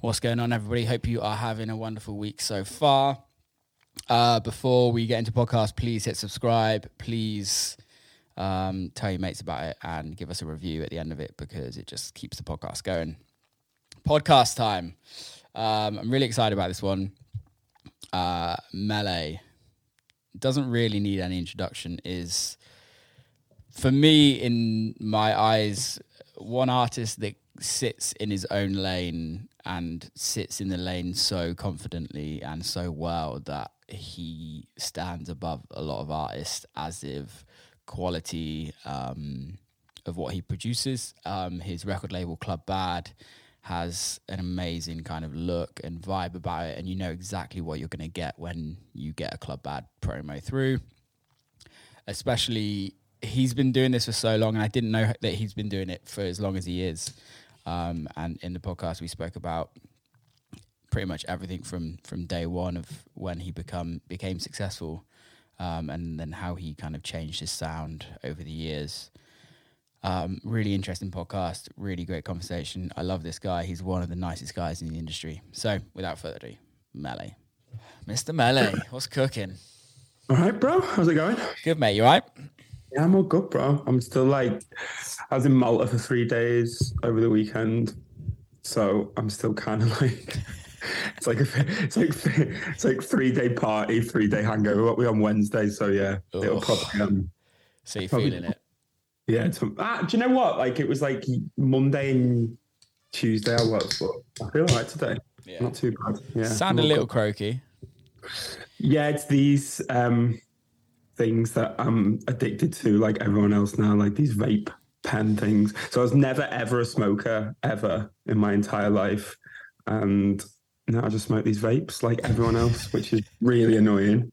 What's going on, everybody? Hope you are having a wonderful week so far. Uh, before we get into podcast, please hit subscribe. Please um, tell your mates about it and give us a review at the end of it because it just keeps the podcast going. Podcast time. Um, I'm really excited about this one. Uh, Melé doesn't really need any introduction. Is for me, in my eyes, one artist that sits in his own lane and sits in the lane so confidently and so well that he stands above a lot of artists as if quality um, of what he produces. Um, his record label Club Bad has an amazing kind of look and vibe about it, and you know exactly what you're going to get when you get a Club Bad promo through. Especially, he's been doing this for so long, and I didn't know that he's been doing it for as long as he is. Um, and in the podcast, we spoke about pretty much everything from from day one of when he become became successful, um, and then how he kind of changed his sound over the years. Um, really interesting podcast, really great conversation. I love this guy. He's one of the nicest guys in the industry. So, without further ado, Melé, Mr. Melé, what's cooking? All right, bro. How's it going? Good, mate. You all right? Yeah, I'm all good, bro. I'm still like, I was in Malta for three days over the weekend, so I'm still kind of like, it's like a, it's like it's like three day party, three day hangover. What we on Wednesday, so yeah, it'll probably um, So you're Probably- feeling it? yeah. Ah, do you know what? Like it was like Monday and Tuesday I was, but I feel all right today. Yeah. Not too bad. Yeah, Sound a little good. croaky. Yeah, it's these um things that I'm addicted to, like everyone else now, like these vape pen things. So I was never ever a smoker ever in my entire life, and now I just smoke these vapes like everyone else, which is really annoying.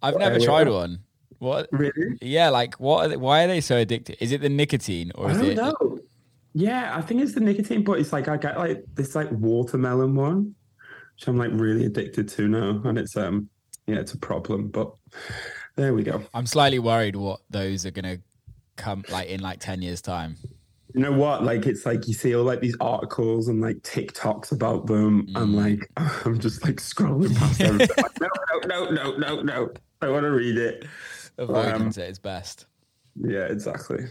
I've never tried one. What? Really, Yeah, like what? Are they, why are they so addicted? Is it the nicotine or I is don't it? know. Yeah, I think it's the nicotine, but it's like I get like this like watermelon one, which I'm like really addicted to now, and it's um yeah, it's a problem, but there we go. I'm slightly worried what those are gonna come like in like ten years time. You know what? Like it's like you see all like these articles and like TikToks about them. I'm Mm. like, I'm just like scrolling past. Like, no, no, no, no, no, no. I want to read it. Avoidance Um, at its best. Yeah, exactly.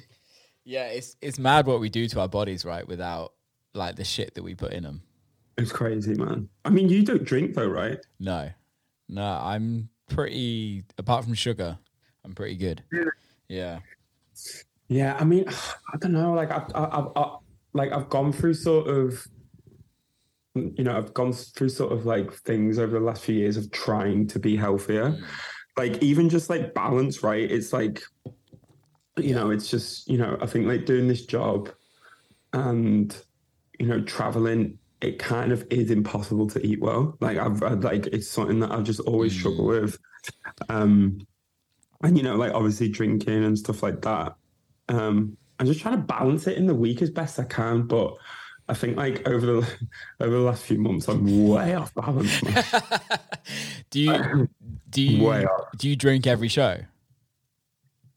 Yeah, it's it's mad what we do to our bodies, right? Without like the shit that we put in them. It's crazy, man. I mean, you don't drink though, right? No, no, I'm pretty. Apart from sugar, I'm pretty good. Yeah. Yeah. Yeah, I mean, I don't know. Like I've, I've, I've like I've gone through sort of, you know, I've gone through sort of like things over the last few years of trying to be healthier. Mm. Like even just like balance, right? It's like, you know, it's just you know, I think like doing this job, and you know, traveling. It kind of is impossible to eat well. Like I've, I've like it's something that I've just always Mm. struggled with. Um, and you know, like obviously drinking and stuff like that um i'm just trying to balance it in the week as best i can but i think like over the over the last few months i'm way off balance do you do you do you drink every show?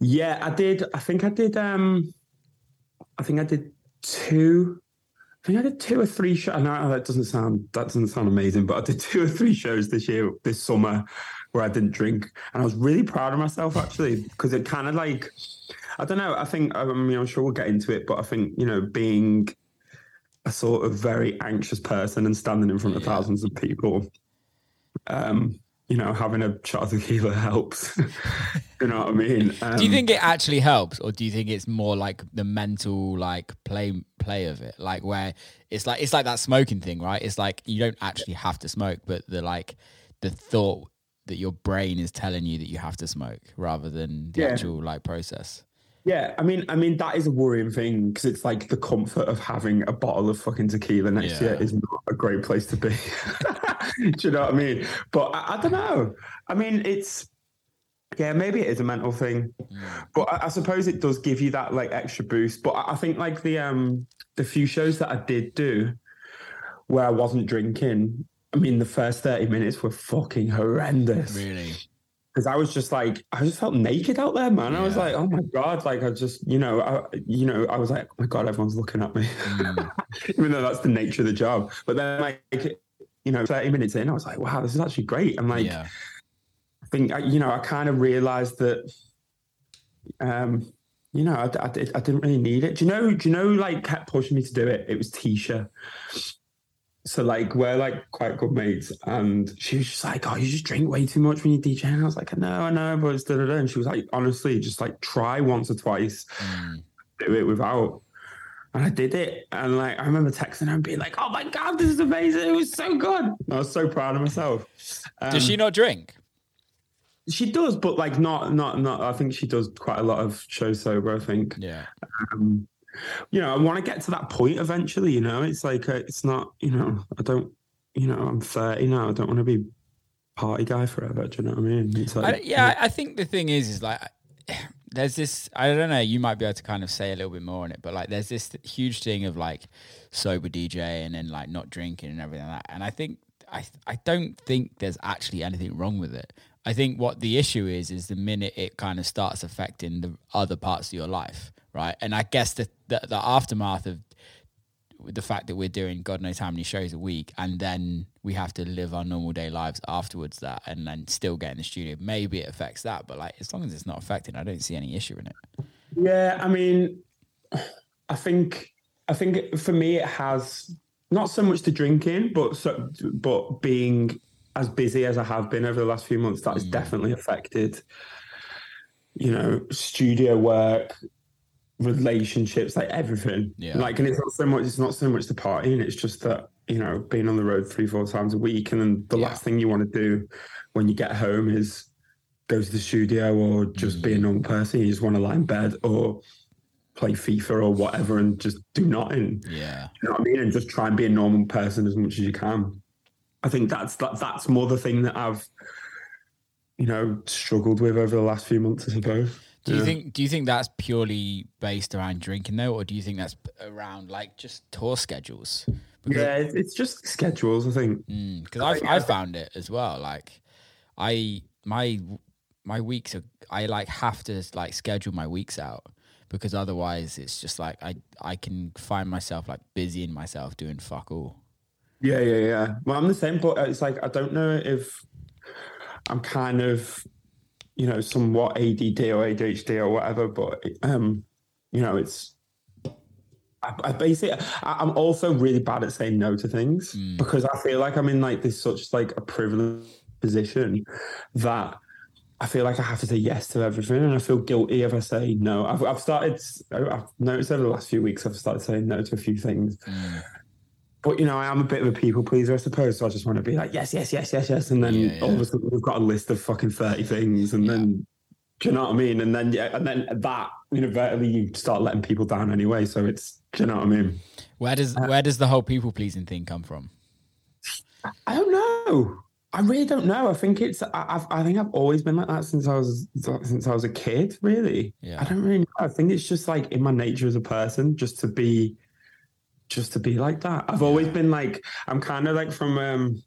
yeah i did i think i did um i think i did two I think I did two or three shows. I know that doesn't sound that doesn't sound amazing, but I did two or three shows this year, this summer, where I didn't drink, and I was really proud of myself actually because it kind of like, I don't know. I think I mean I'm sure we'll get into it, but I think you know being a sort of very anxious person and standing in front of Yeah. thousands of people, um, you know, having a of tequila helps. you know what I mean? Um, do you think it actually helps, or do you think it's more like the mental like play play of it, like where it's like it's like that smoking thing, right? It's like you don't actually have to smoke, but the like the thought that your brain is telling you that you have to smoke rather than the Yeah. actual like process. Yeah, I mean, I mean that is a worrying thing because it's like the comfort of having a bottle of fucking tequila next Yeah. you is not a great place to be. Do you know what I mean? But I, I don't know. I mean, it's yeah, maybe it is a mental thing, Mm. but I, I suppose it does give you that like extra boost. But I, I think like the um the few shows that I did do where I wasn't drinking, I mean, the first thirty minutes were fucking horrendous. Really? Because I was just like, I just felt naked out there, man. I was like, oh my god, like I just, you know, I, you know, I was like, oh my god, everyone's looking at me, Mm. even though that's the nature of the job. But then, like, you know, thirty minutes in, I was like, wow, this is actually great. I'm like, yeah. I think, you know, I kind of realized that, um, you know, I, I, I didn't really need it. Do you know? Do you know? Like, kept pushing me to do it. It was TSHA. So like we're like quite good mates, and she was just like, "Oh, you just drink way too much when you DJ." And I was like, "I know, I know," but it's da da da. And she was like, "Honestly, just like try once or twice, Mm. do it without." And I did it, and like I remember texting her and being like, "Oh my god, this is amazing! It was so good." I was so proud of myself. Does Um, she not drink? She does, but like not not not. I think she does quite a lot of shows sober. I think. Yeah. Um, you know, I want to get to that point eventually. You know, it's like uh, it's not. You know, I don't. You know, I'm 30 now. I don't want to be party guy forever. Do you know what I mean? It's I, like, yeah, I think the thing is, is like, there's this. I don't know. You might be able to kind of say a little bit more on it, but like, there's this huge thing of like sober DJ and then like not drinking and everything like that. And I think I I don't think there's actually anything wrong with it. I think what the issue is is the minute it kind of starts affecting the other parts of your life, right? And I guess the the, the aftermath of the fact that we're doing God knows how many shows a week, and then we have to live our normal day lives afterwards. That and then still get in the studio. Maybe it affects that, but like as long as it's not affecting, I don't see any issue in it. Yeah, I mean, I think I think for me it has not so much the drinking, but so, but being as busy as I have been over the last few months, that has Mm. definitely affected. You know, studio work, relationships, like everything. Yeah. Like, and it's not so much. It's not so much the partying. It's just that you know, being on the road three, four times a week, and then the Yeah. last thing you want to do when you get home is go to the studio or just be a mm. normal person. You just want to lie in bed or play FIFA or whatever and just do nothing. Yeah, You know what I mean? And just try and be a normal person as much as you can. I think that's that, that's more the thing that I've, you know, struggled with over the last few months, I suppose. Do you Yeah. think do you think that's purely based around drinking though, or do you think that's around like just tour schedules? Yeah, it's, it's just schedules. I think. Mm, because I've I found it as well. Like I my my weeks are I like have to like schedule my weeks out because otherwise it's just like I I can find myself like busying myself doing fuck all. Yeah, yeah, yeah. Well, I'm the same, but it's like I don't know if I'm kind of, you know, somewhat ADD or ADHD or whatever. But um, you know, it's. I, I basically, I, I'm also really bad at saying no to things Mm. because I feel like I'm in like this such like a privileged position that I feel like I have to say yes to everything, and I feel guilty if I say no. I've I've started. I've noticed over the last few weeks I've started saying no to a few things. Mm. But you know, I am a bit of a people pleaser, I suppose. So I just want to be like, yes, yes, yes, yes, yes, and then Yeah, all of a sudden we've got a list of fucking thirty things, and Yeah. then do you know what I mean? And then yeah, and then that inadvertently you start letting people down anyway. So it's do you know what I mean? Where does uh, where does the whole people pleasing thing come from? I don't know. I really don't know. I think it's. I, I've, I think I've always been like that since I was since I was a kid. Really, Yeah. I don't really. know. I think it's just like in my nature as a person, just to be, just to be like that. I've always been like. I'm kind of like from. um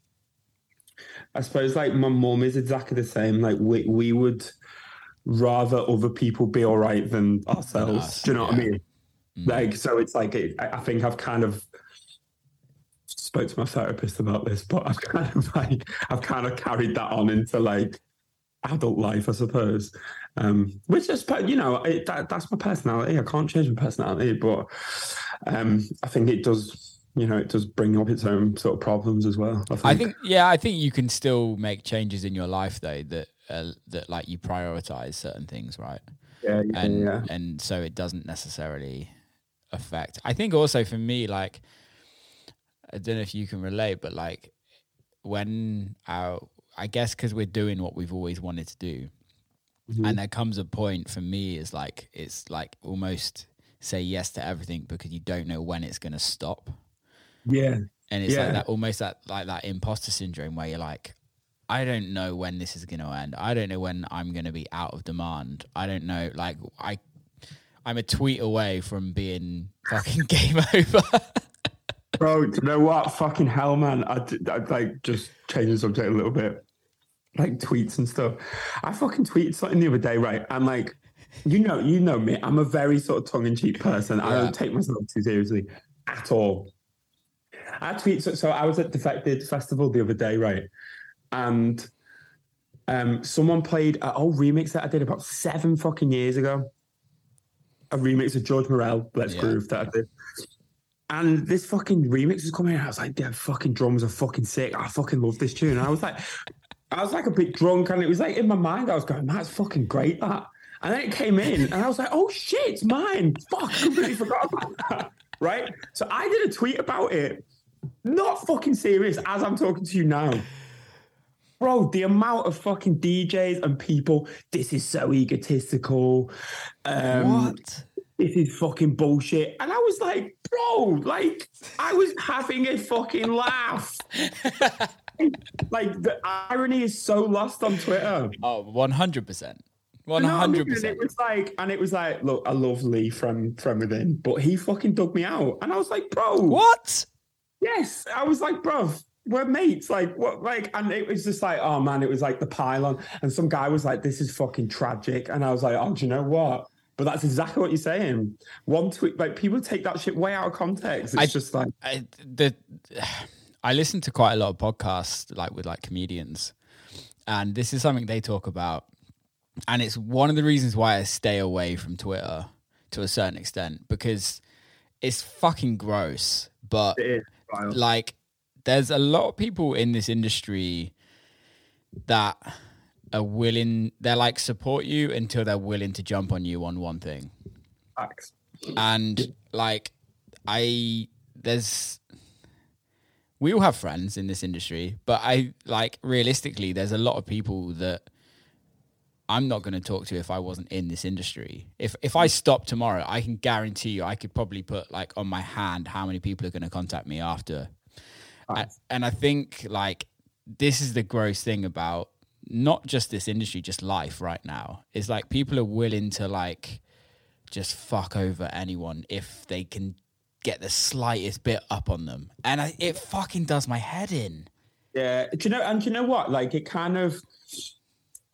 I suppose like my mum is exactly the same. Like we we would rather other people be all right than ourselves. us, Do you know what I mean? Mm. Like so, it's like it, I think I've kind of spoke to my therapist about this, but I've kind of like I've kind of carried that on into like adult life, I suppose. Um, which is, you know, it, that, that's my personality. I can't change my personality, but um, I think it does, you know, it does bring up its own sort of problems as well. I think. I think yeah, I think you can still make changes in your life though that uh, that like you prioritize certain things, right? yeah, yeah, and yeah. and so it doesn't necessarily affect. I think also for me, like I don't know if you can relate, but like when our, I guess because we're doing what we've always wanted to do, Mhm. and there comes a point for me is like it's like almost say yes to everything because you don't know when it's going to stop yeah, and it's Yeah. like that almost that like that imposter syndrome where you're like i don't know when this is going to end i don't know when i'm going to be out of demand i don't know like i i'm a tweet away from being fucking game over bro. Do you know what? Fucking hell, man. I, I like just change the subject a little bit. Like tweets and stuff. I fucking tweeted something the other day, right? And like, you know, you know me. I'm a very sort of tongue in cheek person. I don't take myself too seriously at all. I tweet so, so I was at Defected Festival the other day, right? And um someone played an old remix that I did about seven fucking years ago. A remix of George Morel, Let's Yeah. Groove that I did. And this fucking remix was coming out. I was like, the fucking drums are fucking sick. I fucking love this tune. And I was like, I was like a bit drunk, and it was like in my mind, I was going, that's fucking great, that. And then it came in, and I was like, oh shit, it's mine. Fuck, I completely forgot about that. Right? So I did a tweet about it. Not fucking serious as I'm talking to you now. Bro, the amount of fucking DJs and people, this is so egotistical. Um, what? this is fucking bullshit. And I was like, bro, like, I was having a fucking laugh. like, the irony is so lost on Twitter. Oh, 100%. You know what And 100%. it was like, and it was like, look, I love Lee from from within, but he fucking dug me out, and I was like, bro, What? Yes, I was like, bro, we're mates. Like, what? Like, and it was just like, oh man, it was like the pylon, and some guy was like, this is fucking tragic, and I was like, oh, do you know what? But that's exactly what you're saying. One tweet, like people take that shit way out of context. It's I- just like, I, the I listen to quite a lot of podcasts like with like comedians, and this is something they talk about, and it's one of the reasons why I stay away from Twitter to a certain extent because it's fucking gross. But it is. vile. like, there's a lot of people in this industry that are willing. They're like support you until they're willing to jump on you on one thing Facts. and like i there's we all have friends in this industry but i like realistically there's a lot of people that i'm not going to talk to if i wasn't in this industry. If if i stop tomorrow i can guarantee you i could probably put like on my hand how many people are going to contact me after. A- Facts. and i think like this is the gross thing about not just this industry just life right now. Is like people are willing to like just fuck over anyone if they can get the slightest bit up on them. And I, it fucking does my head in. Yeah. Do you know? And do you know what? Like, it kind of.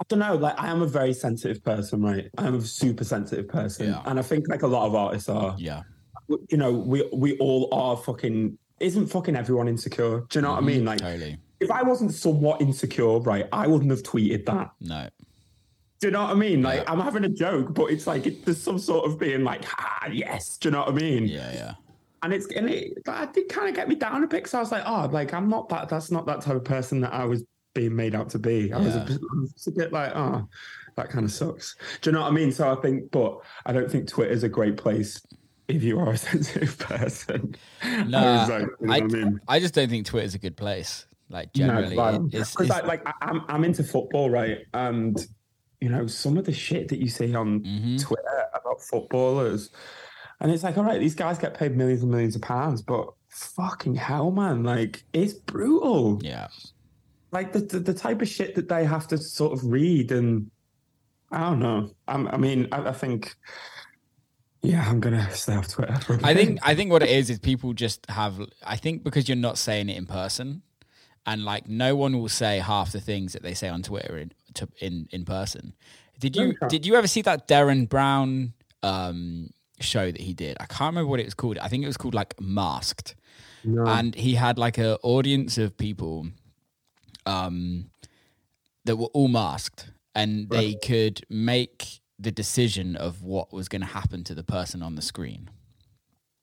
I don't know. Like, I am a very sensitive person, right? I'm a super sensitive person, Yeah. and I think like a lot of artists are. Yeah. You know, we we all are fucking. Isn't fucking everyone insecure? Do you know what I mean? Like, Totally. if I wasn't somewhat insecure, right, I wouldn't have tweeted that. No. Do you know what I mean? Like, Yeah. I'm having a joke, but it's like it, there's some sort of being like, ah, yes. Do you know what I mean? Yeah, yeah. And it's and it, that did kind of get me down a bit because I was like, oh, like I'm not that. That's not that type of person that I was being made out to be. I was a Yeah. bit, I was a bit like, oh, that kind of sucks. Do you know what I mean? So I think, but I don't think Twitter is a great place if you are a sensitive person. No, I like, you know I, I mean? I just don't think Twitter's a good place. Like generally, violent. it's, Because it's, I, like I- I'm I'm into football, right? And you know some of the shit that you see on Mhm. Twitter about footballers, and it's like, all right, these guys get paid millions and millions of pounds, but fucking hell, man, like it's brutal. yeah. Like the the, the type of shit that they have to sort of read, and I don't know. I'm, I mean, I, I think. Yeah, I'm gonna stay off Twitter. I think I think what it is is people just have. I think because you're not saying it in person, and like no one will say half the things that they say on Twitter in to, in in person. Did you Okay. did you ever see that Derren Brown um, show that he did? I can't remember what it was called. I think it was called like Masked, No. and he had like a audience of people, um, that were all masked, and they could make the decision of what was going to happen to the person on the screen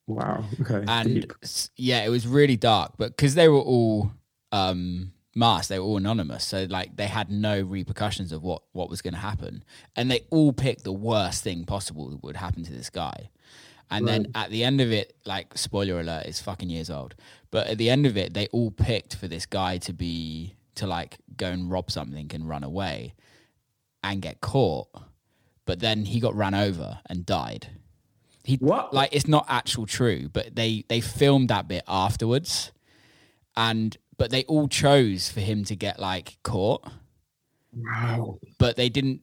wow. Okay. and deep. yeah, it was really dark. But because they were all um, masked, they were all anonymous, so like they had no repercussions of what what was going to happen, and they all picked the worst thing possible that would happen to this guy. And then at the end of it, like spoiler alert, it's fucking years old. But at the end of it, they all picked for this guy to be to like go and rob something and run away and get caught. But then he got ran over and died. He What? like it's not actual true, but they they filmed that bit afterwards, and but they all chose for him to get like caught, Wow. but they didn't.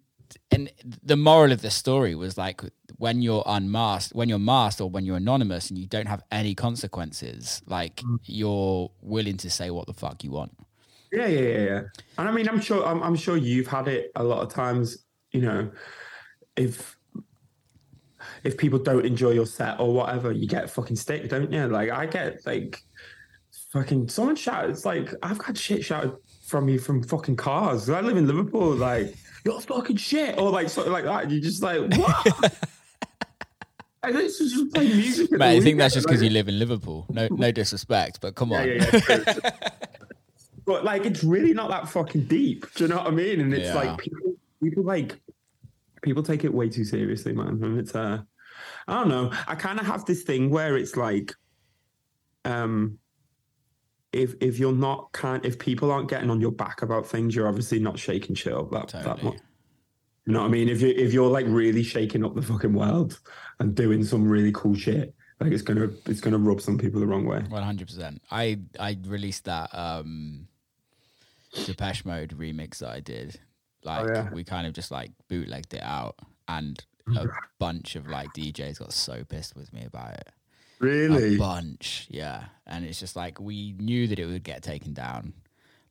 And the moral of the story was like when you're unmasked, when you're masked, or when you're anonymous and you don't have any consequences, like mm. you're willing to say what the fuck you want. Yeah, yeah, yeah, yeah. And I mean, I'm sure, I'm, I'm sure you've had it a lot of times. You know, if if people don't enjoy your set or whatever, you get fucking stick, don't you? Like I get like fucking someone shouted. It's like I've got shit shouted from me from fucking cars. I live in Liverpool. Like you're fucking shit, or like something like that. You're just like what? I think just music. Mate, I think weekend, that's just because like- you live in Liverpool. No, no disrespect, but come Yeah, on. yeah, yeah. but like, it's really not that fucking deep. Do you know what I mean? And it's like people, people like people take it way too seriously, man. And it's uh, I don't know. I kind of have this thing where it's like, um, if if you're not kind, if people aren't getting on your back about things, you're obviously not shaking shit up that that Totally. much. You know what I mean? If you if you're like really shaking up the fucking world and doing some really cool shit, like it's gonna it's gonna rub some people the wrong way. One hundred percent. I I released that um Depeche Mode remix that I did. Like Oh, yeah. we kind of just like bootlegged it out, and a bunch of like DJs got so pissed with me about it. A Really? bunch, yeah. And it's just like we knew that it would get taken down.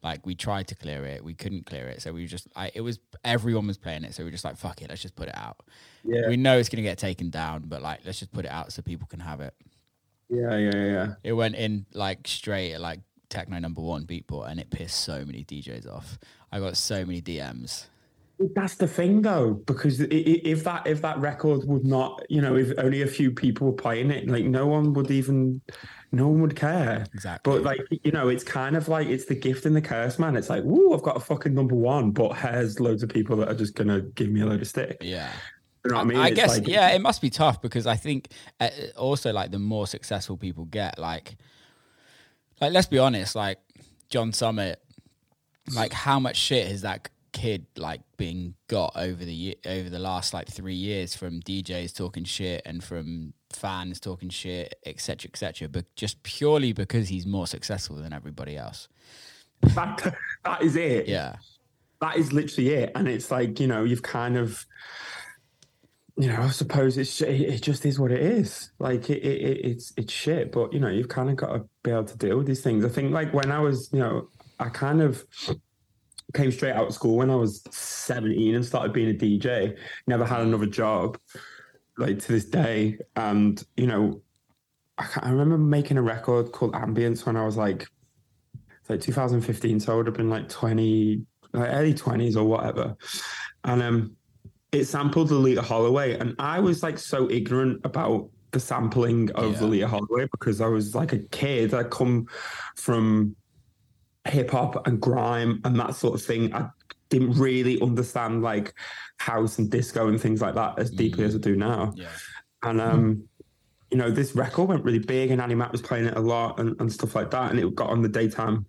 Like we tried to clear it, we couldn't clear it, so we just I, it was everyone was playing it, so we were just like fuck it, let's just put it out. Yeah. We know it's gonna get taken down, but like let's just put it out so people can have it. Yeah, yeah, yeah. It went in like straight at like techno number one beatport, and it pissed so many DJs off. I got so many DMs. That's the thing, though, because if that if that record would not, you know, if only a few people were playing it, like no one would even, no one would care. Exactly. But like, you know, it's kind of like it's the gift and the curse, man. It's like, woo, I've got a fucking number one, but there's loads of people that are just gonna give me a load of stick. yeah. You know what I mean? I guess like- yeah, it must be tough because I think uh, also like the more successful people get, like, like let's be honest, like John Summit, like how much shit has that kid like being got over the ye- over the last like three years from DJs talking shit and from fans talking shit, etc., etc. But just purely because he's more successful than everybody else. that, that is it. Yeah, that is literally it. And it's like, you know, you've kind of, you know, I suppose it's it, it just is what it is. Like it, it, it it's it's shit, but you know, you've kind of got to be able to deal with these things. I think like when I was, you know, I kind of came straight out of school when I was 17 and started being a DJ. Never had another job, like to this day. And you know, I, I remember making a record called Ambience when I was like, it's like 2015. So I would have been like 20, like early 20s or whatever. And um, it sampled the Loleatta Holloway. And I was like so ignorant about the sampling of Yeah. Loleatta Holloway because I was like a kid. I come from hip hop and grime and that sort of thing. I didn't really understand like house and disco and things like that as deeply as I do now. yeah, And um, you know, this record went really big, and Annie Mac was playing it a lot and, and stuff like that. And it got on the daytime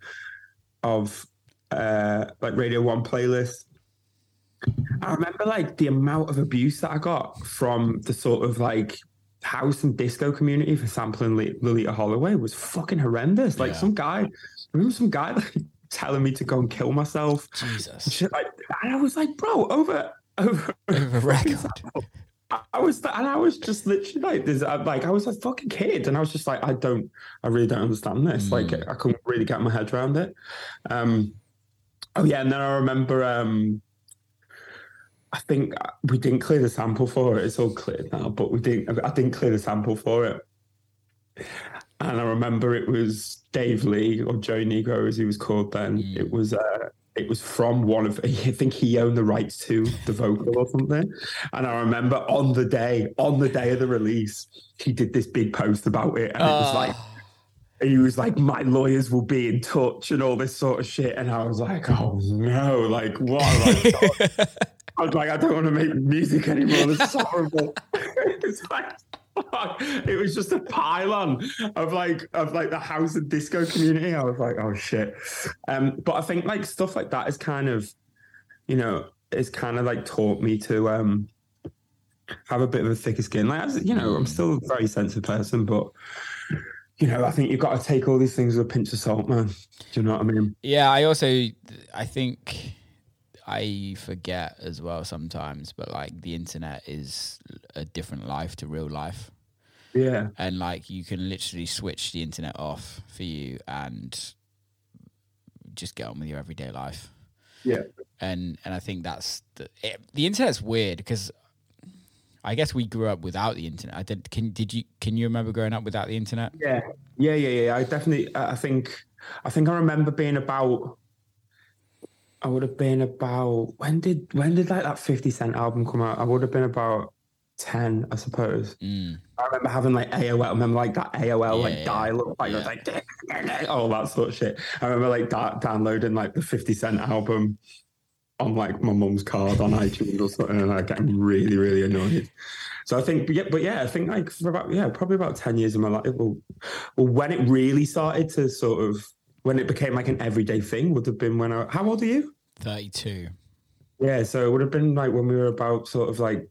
of uh like Radio One playlist. I remember like the amount of abuse that I got from the sort of like house and disco community for sampling Li- Loleatta Holloway was fucking horrendous. Like Yeah. some guy, remember some guy like telling me to go and kill myself. Jesus, Shit like, and I was like, bro, over over over record. I- was, and I was just literally like, this, I'm like, I was a fucking kid, and I was just like, I don't, I really don't understand this. Like, Mm. I couldn't really get my head around it. Um, oh yeah, and then I remember, um, I think we didn't clear the sample for it. It's all cleared now, but we didn't. I didn't clear the sample for it. And I remember it was Dave Lee or Joey Negro, as he was called then. Mm. It was uh, it was from one of. I think he owned the rights to the vocal or something. And I remember on the day, on the day of the release, he did this big post about it, and it was like Oh, he was like, "My lawyers will be in touch" and all this sort of shit. And I was like, "Oh no! Like what?" I? I was like, "I don't want to make music anymore. This is horrible." it's like. It was just a pylon of like of like the house and disco community. I was like, oh shit. Um, but I think like stuff like that is kind of, you know, it's kind of like taught me to um have a bit of a thicker skin. Like, you know, I'm still a very sensitive person, but you know, I think you've got to take all these things with a pinch of salt, man. Do you know what I mean? Yeah, I also I think I forget as well sometimes, but like the internet is a different life to real life. Yeah. And like you can literally switch the internet off for you and just get on with your everyday life. Yeah. And and I think that's the it, the internet's weird because I guess we grew up without the internet. I did. Can did you can you remember growing up without the internet? Yeah, yeah, yeah, yeah. I definitely. I think. I think I remember being about. I would have been about when did when did like that Fifty Cent album come out? I would have been about ten, I suppose. Mm. I remember having like AOL. I remember like that AOL Yeah, like yeah. dial up, like, Yeah. like all that sort of shit. I remember like da- downloading like the Fifty Cent album on like my mum's card on iTunes or something, and like getting really, really annoyed. So I think, but yeah, but yeah, I think like for about yeah, probably about ten years of my life. Well, well, when it really started to sort of when it became like an everyday thing would have been when I. How old are you? Thirty two. Yeah, so it would have been like when we were about sort of like.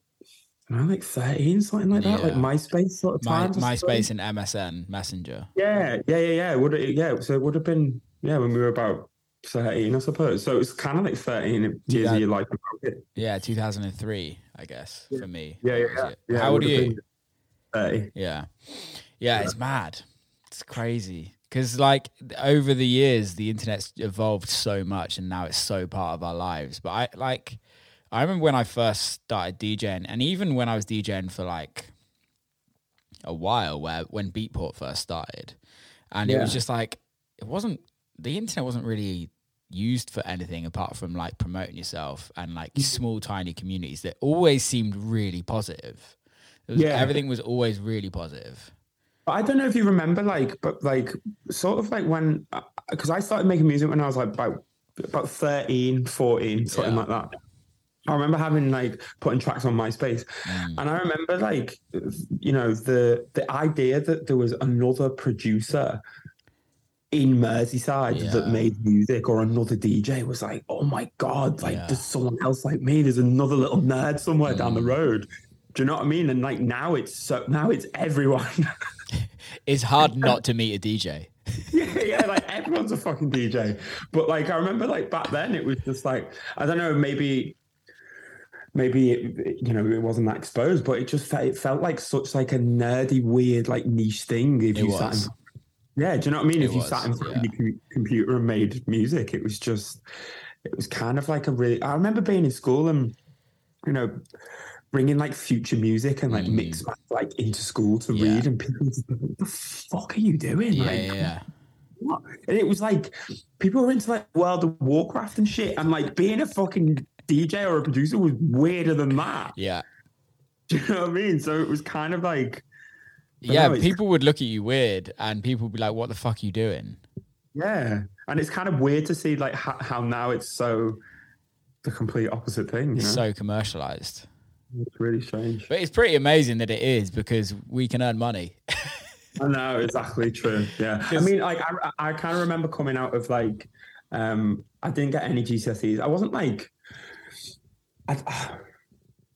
I don't know, like 13, something like that, like MySpace sort of My, time. MySpace and MSN Messenger. Yeah, yeah, yeah, yeah. Would it, yeah, so it would have been yeah when we were about thirteen, I suppose. So it's kind of like thirteen years Yeah. of your life. about it. Yeah, two thousand and three. I guess for me. Yeah, yeah, yeah. yeah How old are you? been Thirty. Yeah. Yeah, it's mad. It's crazy. Because, like, over the years, the internet's evolved so much and now it's so part of our lives. But I, like, I remember when I first started DJing, and even when I was DJing for like a while, where when Beatport first started, and it was just like, it wasn't, the internet wasn't really used for anything apart from like promoting yourself and like Mm. small, tiny communities that always seemed really positive. It was, Yeah. Everything was always really positive. I don't know if you remember, like, but like, sort of like when, because I started making music when I was like about about 13, 14, something Yeah. like that. I remember having like putting tracks on MySpace, Mm. and I remember like, you know, the the idea that there was another producer in Merseyside Yeah. that made music or another DJ was like, oh my god, like Yeah. there's someone else like me. There's another little nerd somewhere down the Mm. road. Do you know what I mean? And like now it's so now it's everyone. It's hard not to meet a DJ. yeah, yeah, like everyone's a fucking DJ. But like I remember like back then it was just like I don't know, maybe maybe it, you know it wasn't that exposed, but it just felt it felt like such like a nerdy, weird, like niche thing. If It you sat in, yeah, do you know what I mean? It if you was, sat in front yeah. of your com- computer and made music, it was just it was kind of like a really. I remember being in school and you know bringing like future music and like Mm. Mixmag, like into school to Yeah. read, and people just "What the fuck are you doing?" Yeah, like, yeah, yeah. what? And it was like people were into like World of Warcraft and shit, and like being a fucking DJ or a producer was weirder than that. Yeah. Do you know what I mean? So it was kind of like, Yeah, no, it's- people would look at you weird and people would be like, what the fuck are you doing? yeah, and it's kind of weird to see like how, how now it's so the complete opposite thing. You know, It's so commercialized. It's really strange. But it's pretty amazing that it is because we can earn money. I know exactly true. Yeah, I mean, like I, I kind of remember coming out of like, um, I didn't get any GCSEs. I wasn't like, I,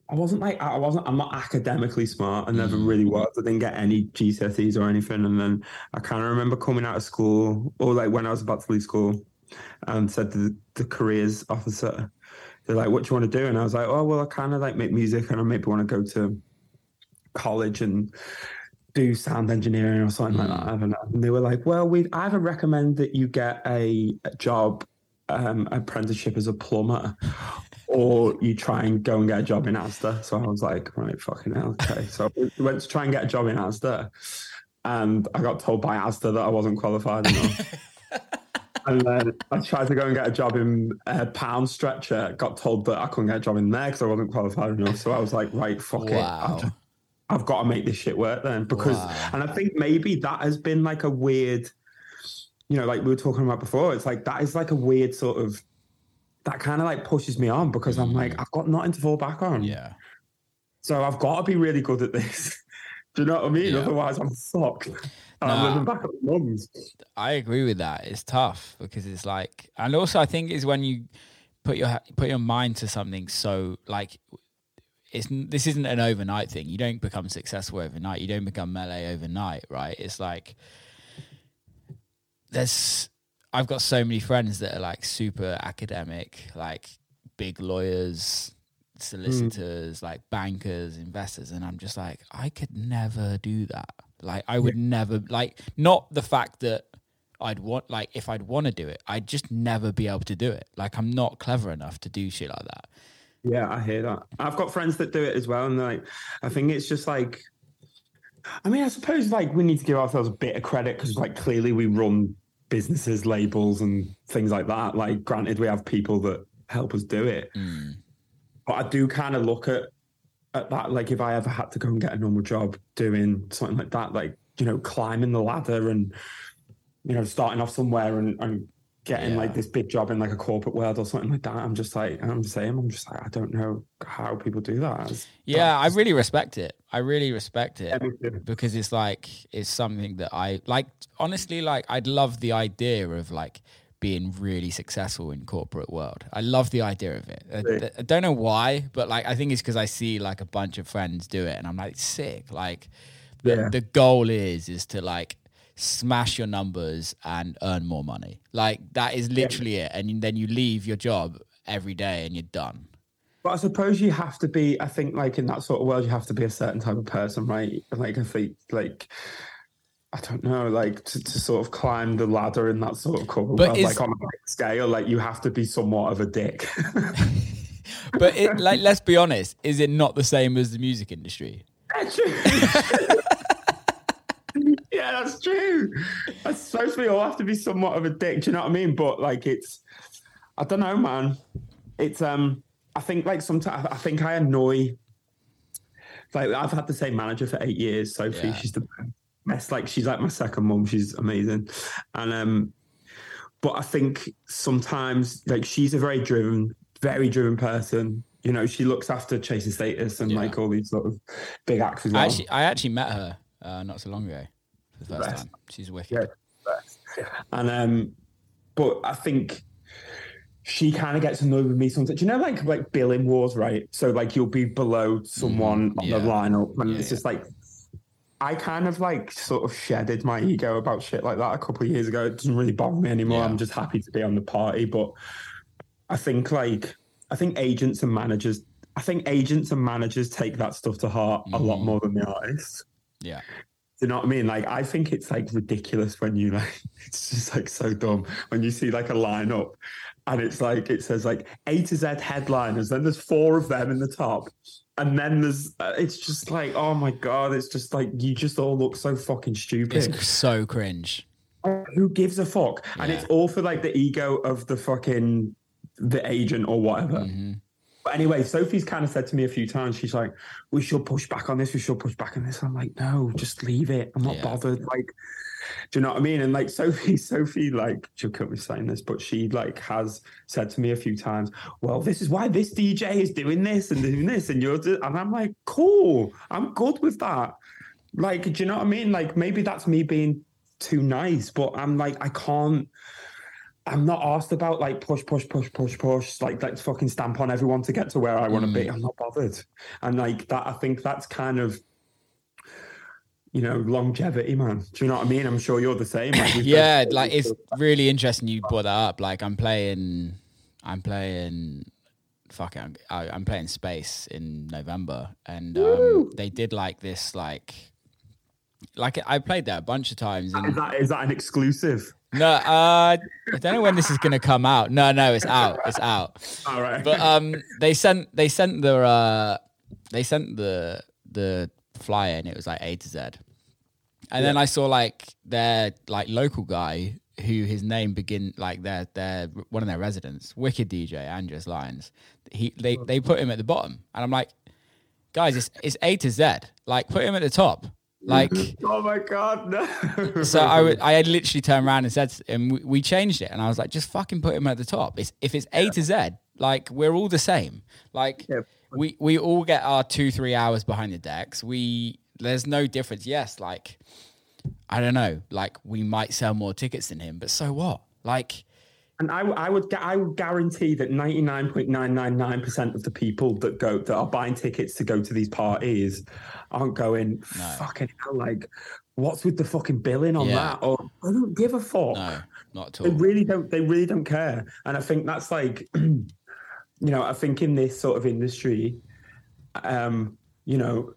I wasn't like, I wasn't. I'm not academically smart. I never Mm. really was. I didn't get any GCSEs or anything. And then I kind of remember coming out of school, or like when I was about to leave school, and said to the, the careers officer, they're like, "What do you want to do?" And I was like, "Oh, well, I kind of like make music, and I maybe want to go to college and." do sound engineering or something like that. I don't know. And they were like, well, we either recommend that you get a, a job, um, apprenticeship as a plumber, or you try and go and get a job in Asda. So I was like, right, fucking hell. Okay. So I went to try and get a job in Asda. And I got told by Asda that I wasn't qualified enough. and then I tried to go and get a job in a Poundstretcher. Got told that I couldn't get a job in there because I wasn't qualified enough. So I was like, right, fuck it. Wow. I've I've got to make this shit work then because, Wow. and I think maybe that has been like a weird, you know, like we were talking about before. It's like that is like a weird sort of that kind of like pushes me on because I'm like mm. I've got nothing to fall back on. Yeah. So I've got to be really good at this. Do you know what I mean? Yeah. Otherwise, I'm fucked. Nah. living back at mum's. I agree with that. It's tough because it's like, and also I think is when you put your put your mind to something so like it's this isn't an overnight thing. You don't become successful overnight. You don't become Melé overnight, right? It's like there's I've got so many friends that are like super academic, like big lawyers, solicitors, like bankers, investors, and I'm just like, I could never do that. Like I would never like not the fact that I'd want like if I'd want to do it, I'd just never be able to do it. Like I'm not clever enough to do shit like that. Yeah, I hear that. I've got friends that do it as well, and like, I think it's just like, I mean, I suppose like we need to give ourselves a bit of credit because like clearly we run businesses, labels, and things like that. Like, granted, we have people that help us do it, Mm. but I do kind of look at at that. Like, if I ever had to go and get a normal job doing something like that, like you know, climbing the ladder and you know, starting off somewhere and, and getting Yeah. like this big job in like a corporate world or something like that. I'm just like, I'm the same. I'm just like, I don't know how people do that. It's- Yeah, I really respect it. I really respect it. Because it's like it's something that I like honestly like I'd love the idea of like being really successful in corporate world. I love the idea of it. I, I don't know why, but like I think it's because I see like a bunch of friends do it and I'm like sick. Like the, Yeah. the goal is is to like smash your numbers and earn more money. Like that is literally it. And then you leave your job every day and you're done. But I suppose you have to be, I think, like in that sort of world, you have to be a certain type of person, right? Like, I think, like, I don't know, like to, to sort of climb the ladder in that sort of corporate But is- like on a big scale, like you have to be somewhat of a dick. But it, like let's be honest, is it not the same as the music industry? That's true. yeah, that's true. I suppose we all have to be somewhat of a dick. Do you know what I mean? But like, it's, I don't know, man. It's um, I think like sometimes I think I annoy. Like I've had the same manager for eight years. Sophie, Yeah. she's the best. Like she's like my second mom. She's amazing, and um, but I think sometimes like she's a very driven, very driven person. You know, she looks after Chase & Status and Yeah. like all these sort of big acts as well. I actually, I actually met her uh, not so long ago for the first Best. time. She's wicked. Yeah. And um, but I think she kind of gets annoyed with me sometimes. Do you know, like like billing wars, right? So like you'll be below someone on yeah. the lineup, and Yeah, it's just like I kind of like sort of shedded my ego about shit like that a couple of years ago. It doesn't really bother me anymore. Yeah. I'm just happy to be on the party. But I think like I think agents and managers. I think agents and managers take that stuff to heart a lot Mhm. more than the artists. Yeah. Do you know what I mean? Like, I think it's like ridiculous when you like, it's just like so dumb when you see like a lineup and it's like, it says like A to Z headliners, then there's four of them in the top. And then there's, uh, it's just like, oh my God, it's just like, you just all look so fucking stupid. It's so cringe. Who gives a fuck? And it's all for like the ego of the fucking, the agent or whatever. Mhm. But anyway, Sophie's kind of said to me a few times, she's like, we should push back on this, we should push back on this. I'm like, no, just leave it. I'm not Yeah. bothered. Like, do you know what I mean? And like Sophie, Sophie, like, she'll kill me saying this, but she like has said to me a few times, well, this is why this DJ is doing this and doing this, and you're do-" and I'm like, cool, I'm good with that. Like, do you know what I mean? Like, maybe that's me being too nice, but I'm like, I can't. I'm not asked about like push, push, push, push, push, like let's fucking stamp on everyone to get to where I want to be. Mm. I'm not bothered. And like that, I think that's kind of, you know, longevity, man. Do you know what I mean? I'm sure you're the same. Like, Yeah, both- like it's really interesting you brought that up. Like I'm playing, I'm playing. Fuck it, I'm, I, I'm playing Space in November, and um, they did like this, like, like I played that a bunch of times. Is that is that an exclusive? no, uh, I don't know when this is gonna come out. No, no, it's out. It's out. All right. but um they sent they sent the uh they sent the the flyer and it was like A to Z. And then I saw like their like local guy who his name begin like their their one of their residents, wicked DJ Andrews Lyons. He they they put him at the bottom, and I'm like, guys, it's it's A to Z. Like put him at the top. Like oh my god, no. so I would I had literally turned around and said, and we, we changed it, and I was like, just fucking put him at the top. It's if it's A to Z, like we're all the same. Like Yeah. We we all get our two three hours behind the decks. We there's no difference. Yes, like I don't know, like we might sell more tickets than him, but so what? Like And I, I would, I would guarantee that ninety nine point nine nine nine percent of the people that go that are buying tickets to go to these parties aren't going. No. Fucking hell! Like, what's with the fucking billing on Yeah. that? Or I don't give a fuck. no, not at all. They really don't. They really don't care. And I think that's like, you know, I think in this sort of industry, um, you know,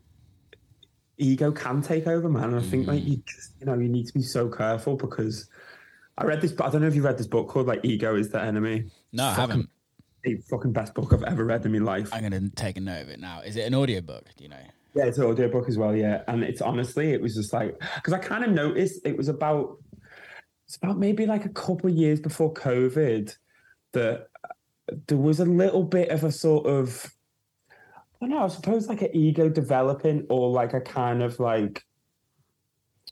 ego can take over, man. And I think like Mhm. you just, you know, you need to be so careful because I read this. but I don't know if you read this book called like "Ego Is the Enemy." No, I haven't. The fucking best book I've ever read in my life. I'm gonna take a note of it now. Is it an audiobook? Do you know? Yeah, it's an audio book as well. Yeah, and it's honestly, it was just like because I kind of noticed it was about it's about maybe like a couple of years before COVID that there was a little bit of a sort of I don't know, I suppose like an ego developing or like a kind of like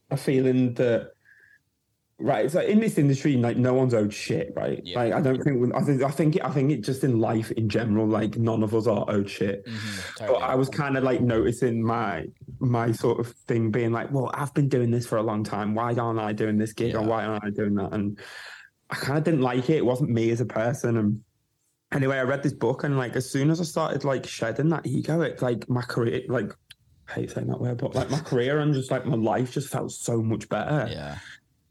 a feeling that right so in this industry like no one's owed shit right Yeah. like i don't think i think i think i think it just in life in general like none of us are owed shit Mhm, but. I was kind of like noticing my my sort of thing being like, well, I've been doing this for a long time. Why aren't I doing this gig or why aren't I doing that? And I kind of didn't like it. It wasn't me as a person. And anyway, I read this book and like as soon as I started like shedding that ego, it like my career, like I hate saying that word, but like my career and just like my life just felt so much better. yeah,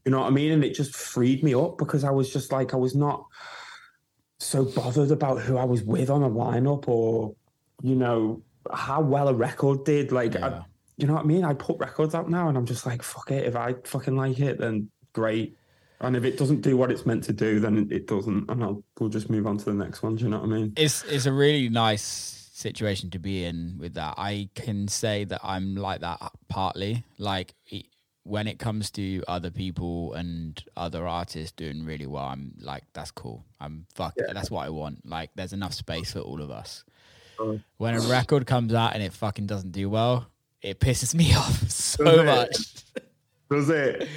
You know what I mean? And it just freed me up because I was just like, I was not so bothered about who I was with on a lineup or, you know, how well a record did. Like, yeah. I, you know what I mean? I put records out now and I'm just like, fuck it. If I fucking like it, then great. And if it doesn't do what it's meant to do, then it doesn't. And I'll, we'll just move on to the next one. Do you know what I mean? it's it's a really nice situation to be in with that. I can say that I'm like that partly. Like it, when it comes to other people and other artists doing really well, I'm like, that's cool. I'm fuck. Yeah. That's what I want. Like, there's enough space for all of us. When a record comes out and it fucking doesn't do well, it pisses me off so much. Does it?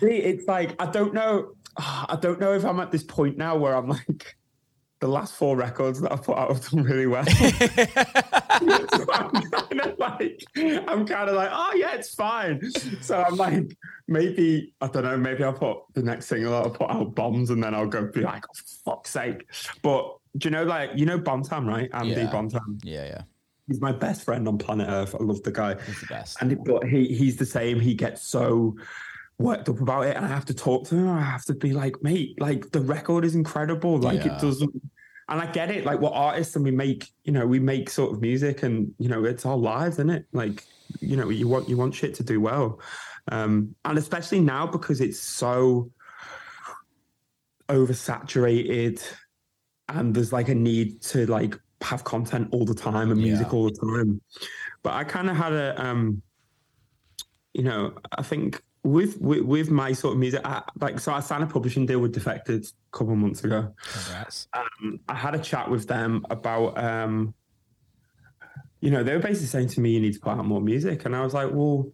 See, it's like I don't know. I don't know if I'm at this point now where I'm like the last four records that I've put out have done really well. so I'm kind of like, I'm kind of like, oh yeah, it's fine. So I'm like, maybe I don't know. Maybe I'll put the next single. I'll put out bombs, and then I'll go be like, oh, fuck's sake. But do you know, like, you know, Bontan, right? Andy Yeah. Bontan. yeah, yeah, He's my best friend on planet Earth. I love the guy. it's the best. And but he he's the same. He gets so worked up about it, and I have to talk to him. I have to be like, mate, like the record is incredible. Like Yeah. it doesn't. And I get it. Like we're artists, and we make you know we make sort of music, and you know it's our lives, isn't it? Like you know you want you want shit to do well, um, and especially now because it's so oversaturated, and there's like a need to like have content all the time and music Yeah. all the time. But I kind of had a um, you know, I think with with, with my sort of music, I, like so I signed a publishing deal with Defected a couple of months ago. Congrats. Um, I had a chat with them about, um, you know, they were basically saying to me, "You need to put out more music," and I was like, "Well,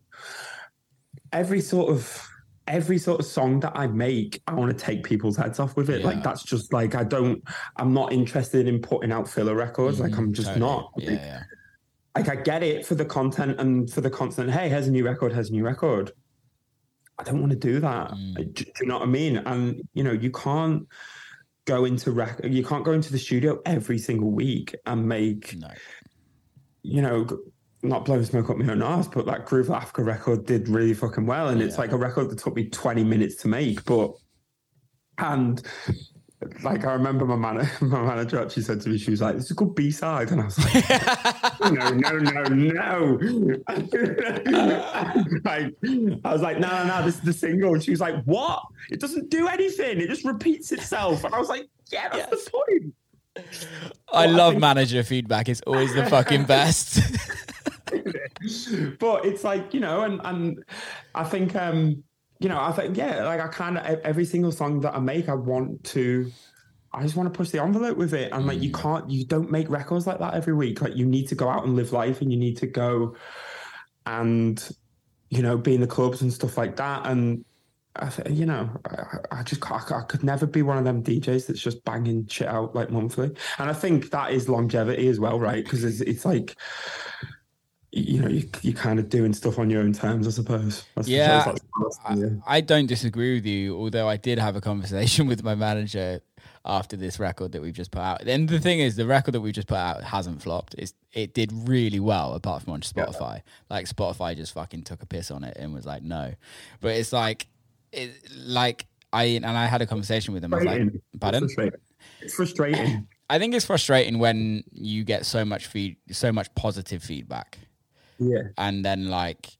every sort of." Every sort of song that I make, I want to take people's heads off with it. Yeah. Like that's just like I don't. I'm not interested in putting out filler records. Like Mhm, I'm just totally. not. Yeah, yeah. like I get it for the content and for the constant. Hey, here's a new record. Here's a new record. I don't want to do that. Mm. Do, do you know what I mean? And you know, you can't go into rec- You can't go into the studio every single week and make. No. You know, not blowing smoke up my own ass, but that Groove Africa record did really fucking well, and it's like a record that took me twenty minutes to make, but and. Like I remember my man, my manager actually said to me, she was like, "It's a good B side," and I was like, no, no, no, no. like, I was like, no, no, no, this is the single. And she was like, what? It doesn't do anything. It just repeats itself. And I was like, yeah, that's the point. I Well, I love think- manager feedback. It's always the fucking best. but it's like, you know, and, and I think, um, you know, I think, yeah, like I kind of, every single song that I make, I want to, I just want to push the envelope with it. And like, you can't, you don't make records like that every week. Like, you need to go out and live life and you need to go and, you know, be in the clubs and stuff like that. And, I th- you know, I, I just can't, I could never be one of them DJs that's just banging shit out like monthly. And I think that is longevity as well, right? Because it's, it's like, you know, you, you're kind of doing stuff on your own terms, I suppose. I Yeah, that's- yeah. I don't disagree with you, although I did have a conversation with my manager after this record that we've just put out. And the thing is, the record that we've just put out hasn't flopped. It's, it did really well, apart from on Spotify. Like Spotify just fucking took a piss on it and was like, no. But it's like, it, like I and I had a conversation with him. I was like, pardon? It's frustrating. It's frustrating. I think it's frustrating when you get so much feed, so much positive feedback. Yeah. and then like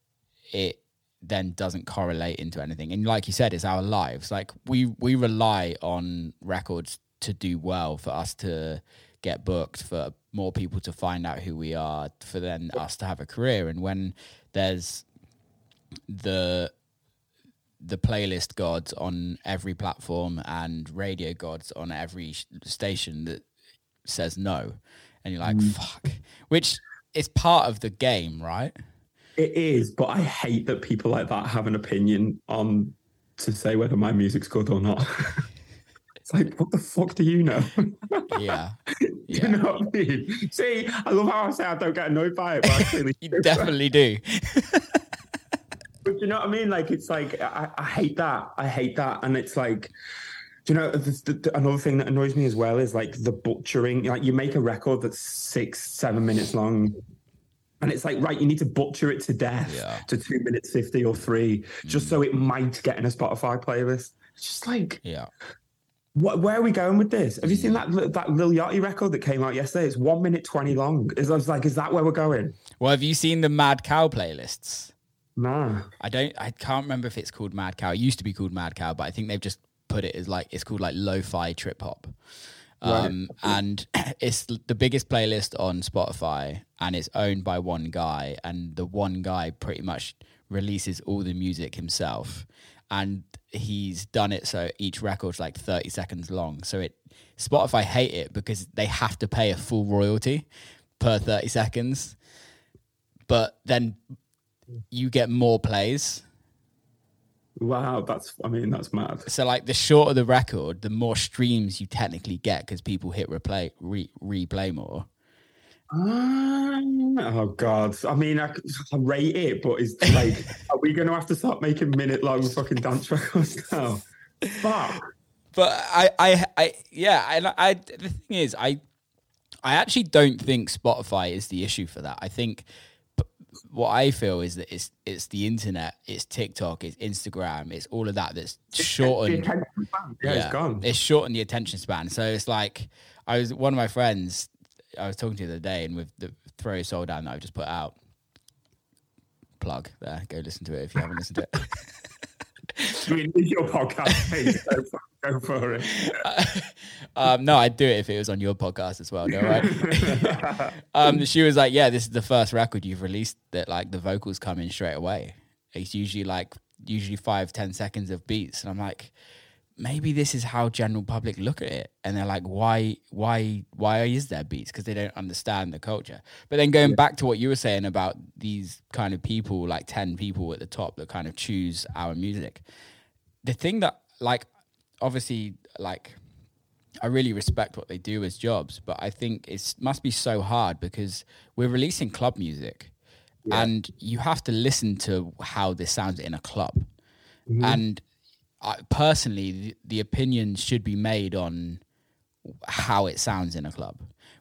it then doesn't correlate into anything. And like you said, it's our lives. Like we we rely on records to do well for us to get booked, for more people to find out who we are, for then us to have a career. And when there's the the playlist gods on every platform and radio gods on every sh- station that says no, and you're like, Mm. fuck, which is part of the game, right? It is, but I hate that people like that have an opinion on to say whether my music's good or not. it's like, what the fuck do you know? Yeah, Yeah. you know what I mean? See, I love how I say I don't get annoyed by it, but I really you do. definitely do. But you know what I mean? Like, it's like I, I hate that. I hate that, and it's like, do you know the, the, the- another thing that annoys me as well is like the butchering. Like, you make a record that's six, seven minutes long, and it's like, right, you need to butcher it to death Yeah. to two minutes fifty or three, just mm. so it might get in a Spotify playlist. It's just like, Yeah. what? Where are we going with this? Have you seen mm. that that Lil Yachty record that came out yesterday? It's one minute twenty long. Is I was like, is that where we're going? Well, have you seen the Mad Cow playlists? Nah. I don't. I can't remember if it's called Mad Cow. It used to be called Mad Cow, but I think they've just put it as like it's called like lo-fi trip hop. Um, and it's the biggest playlist on Spotify, and it's owned by one guy, and the one guy pretty much releases all the music himself, and he's done it so each record's like thirty seconds long. So it Spotify hate it because they have to pay a full royalty per thirty seconds, but then you get more plays. Wow, that's. I mean, that's mad. So like the shorter the record, the more streams you technically get because people hit replay re- replay more. Um, oh God! I mean, I, I rate it, but it's like, are we going to have to start making minute-long fucking dance records now? Fuck! But I, I, I, yeah, and I, the thing is, I, I actually don't think Spotify is the issue for that. I think what I feel is that it's it's the internet, it's TikTok, it's Instagram, it's all of that that's shortened. span, Yeah, it's gone. It's shortened the attention span. So it's like I was one of my friends I was talking to the other day, and with the throw your soul down that I've just put out. Plug there. Go listen to it if you haven't listened to it. I mean, it's your podcast. Hey, go, for, go for it. um, no, I'd do it if it was on your podcast as well. All right. um, she was like, "Yeah, this is the first record you've released that like the vocals come in straight away. It's usually like usually five ten seconds of beats." And I'm like, maybe this is how general public look at it, and they're like, "Why, why, why is there beats?" Because they don't understand the culture. But then going back to what you were saying about these kind of people, like ten people at the top that kind of choose our music. The thing that like obviously like I really respect what they do as jobs, but I think it must be so hard because we're releasing club music and you have to listen to how this sounds in a club. Mm-hmm. And I, personally, the, the opinion should be made on how it sounds in a club.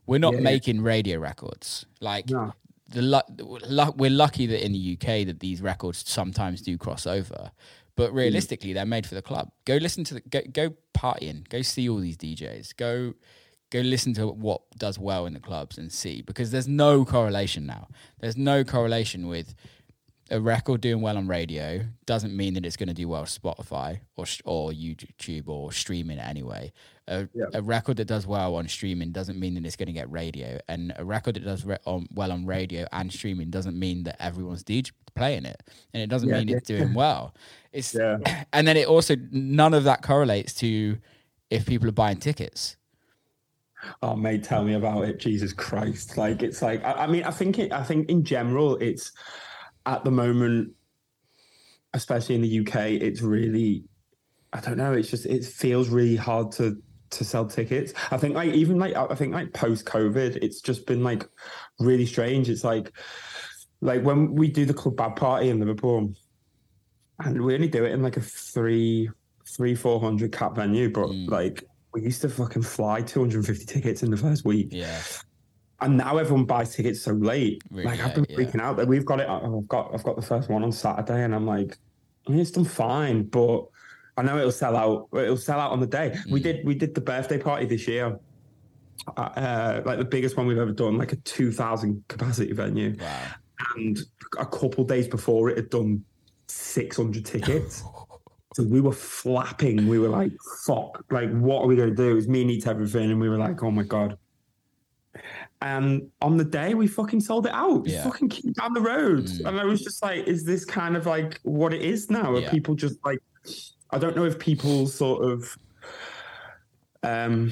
We're not Yeah. making radio records. Like No. the lu- we're lucky that in the UK that these records sometimes do cross over. But mm. realistically, they're made for the club. Go listen to the go, go partying. Go see all these DJs. Go go listen to what does well in the clubs and see because there's no correlation now. There's no correlation with a record doing well on radio doesn't mean that it's going to do well on Spotify or or YouTube or streaming anyway. A, Yeah. a record that does well on streaming doesn't mean that it's going to get radio, and a record that does re- on, well on radio and streaming doesn't mean that everyone's DJ playing it, and it doesn't Yeah, mean yeah. it's doing well. It's Yeah. and then it also none of that correlates to if people are buying tickets. Oh, mate, tell me about it. Jesus Christ! Like it's like I, I mean, I think it. I think in general, it's at the moment, especially in the UK, it's really. I don't know. It's just it feels really hard to to sell tickets. I think like even like I think like post COVID, it's just been like really strange. It's like like when we do the club bad party in Liverpool, and we only do it in like a three three four hundred cap venue, but Mm. like we used to fucking fly 250 tickets in the first week. Yeah, And now everyone buys tickets so late. Really like I've been yeah. freaking out that we've got it. I've got I've got the first one on Saturday, and I'm like, I mean, it's done fine, but I know it'll sell out. It'll sell out on the day. We Mm. did we did the birthday party this year, uh, like the biggest one we've ever done, like a 2,000 capacity venue, wow. and a couple days before it had done 600 tickets. So we were flapping. We were like, fuck, like, what are we going to do? It was me needs everything. And we were like, oh my God. And on the day, we fucking sold it out. Yeah. Fucking keep down the road. Mm. And I was just like, is this kind of like what it is now? Are Yeah. people just like, I don't know if people sort of, um,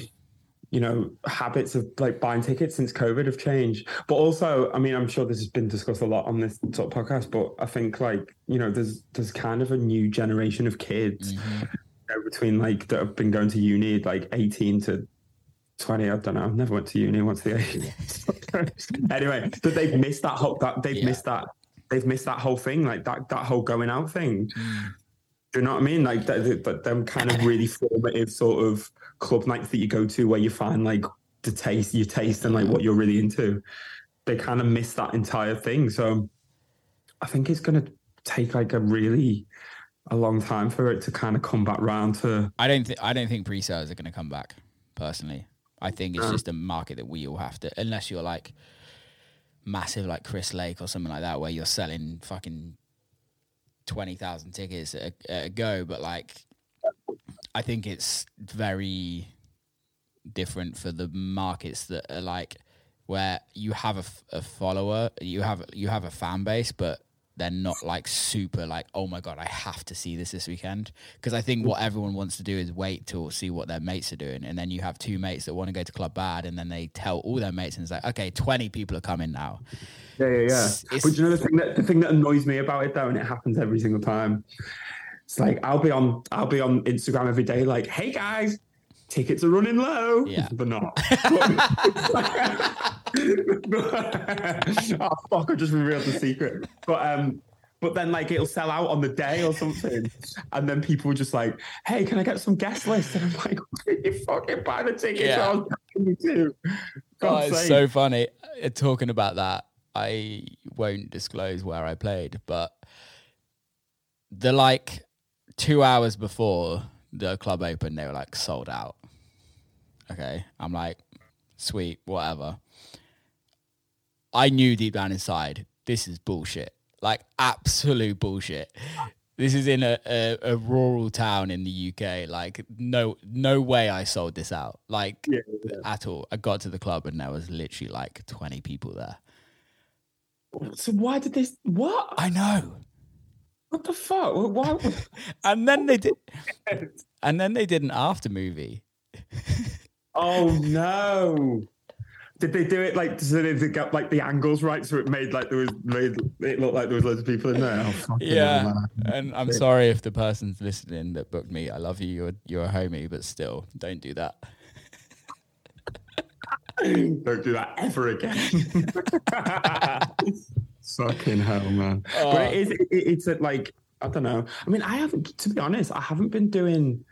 you know, habits of like buying tickets since COVID have changed. But also, I mean, I'm sure this has been discussed a lot on this sort of podcast, but I think like, you know, there's there's kind of a new generation of kids Mhm. you know, between like that have been going to uni like 18 to 20 i don't know i've never went to uni what's the age anyway but they've missed that whole that they've Yeah. missed that they've missed that whole thing like that that whole going out thing Mm. do you know what i mean like that, that, that them kind of really formative sort of club nights that you go to where you find like the taste your taste and like what you're really into they kind of miss that entire thing so i think it's going to take like a really a long time for it to kind of come back round to I don't think I don't think pre-sales are going to come back. Personally, I think it's mm. just a market that we all have to, unless you're like massive, like Chris Lake or something like that, where you're selling fucking twenty thousand tickets at a, at a go. But like, I think it's very different for the markets that are like where you have a follower, you have you have a fan base, but they're not like super like oh my god I have to see this this weekend because I think what everyone wants to do is wait till see what their mates are doing and then you have two mates that want to go to club bad and then they tell all their mates and it's like okay 20 people are coming now Yeah, yeah, yeah. It's- but you know the thing that the thing that annoys me about it though, and it happens every single time. It's like I'll be on I'll be on Instagram every day, like, hey guys, tickets are running low. Yeah. But not. oh fuck, I just revealed the secret. But um but then like it'll sell out on the day or something. And then people are just like, hey, can I get some guest list? And I'm like, you fucking buy the tickets. Yeah. I was paying you too. Oh, it's sake. so funny. Uh, Talking about that, I won't disclose where I played, but the like two hours before the club opened, they were like sold out. Okay. I'm like, sweet, whatever. I knew deep down inside, this is bullshit. Like, absolute bullshit. This is in a, a, a rural town in the UK. Like, no, no way I sold this out. Like, Yeah, at all. I got to the club and there was literally like 20 people there. So why did this what? I know. What the fuck? Why? And then they did and then they did an after movie. oh no! Did they do it like so they got like the angles right so it made like there was made it looked like there was loads of people in there? Oh, Yeah. And I'm sorry if the person's listening that booked me. I love you. You're you're a homie, but still, don't do that. Don't do that ever again. Fucking hell, man. But it is. It, it's a, like I don't know. I mean, I haven't. To be honest, I haven't been doing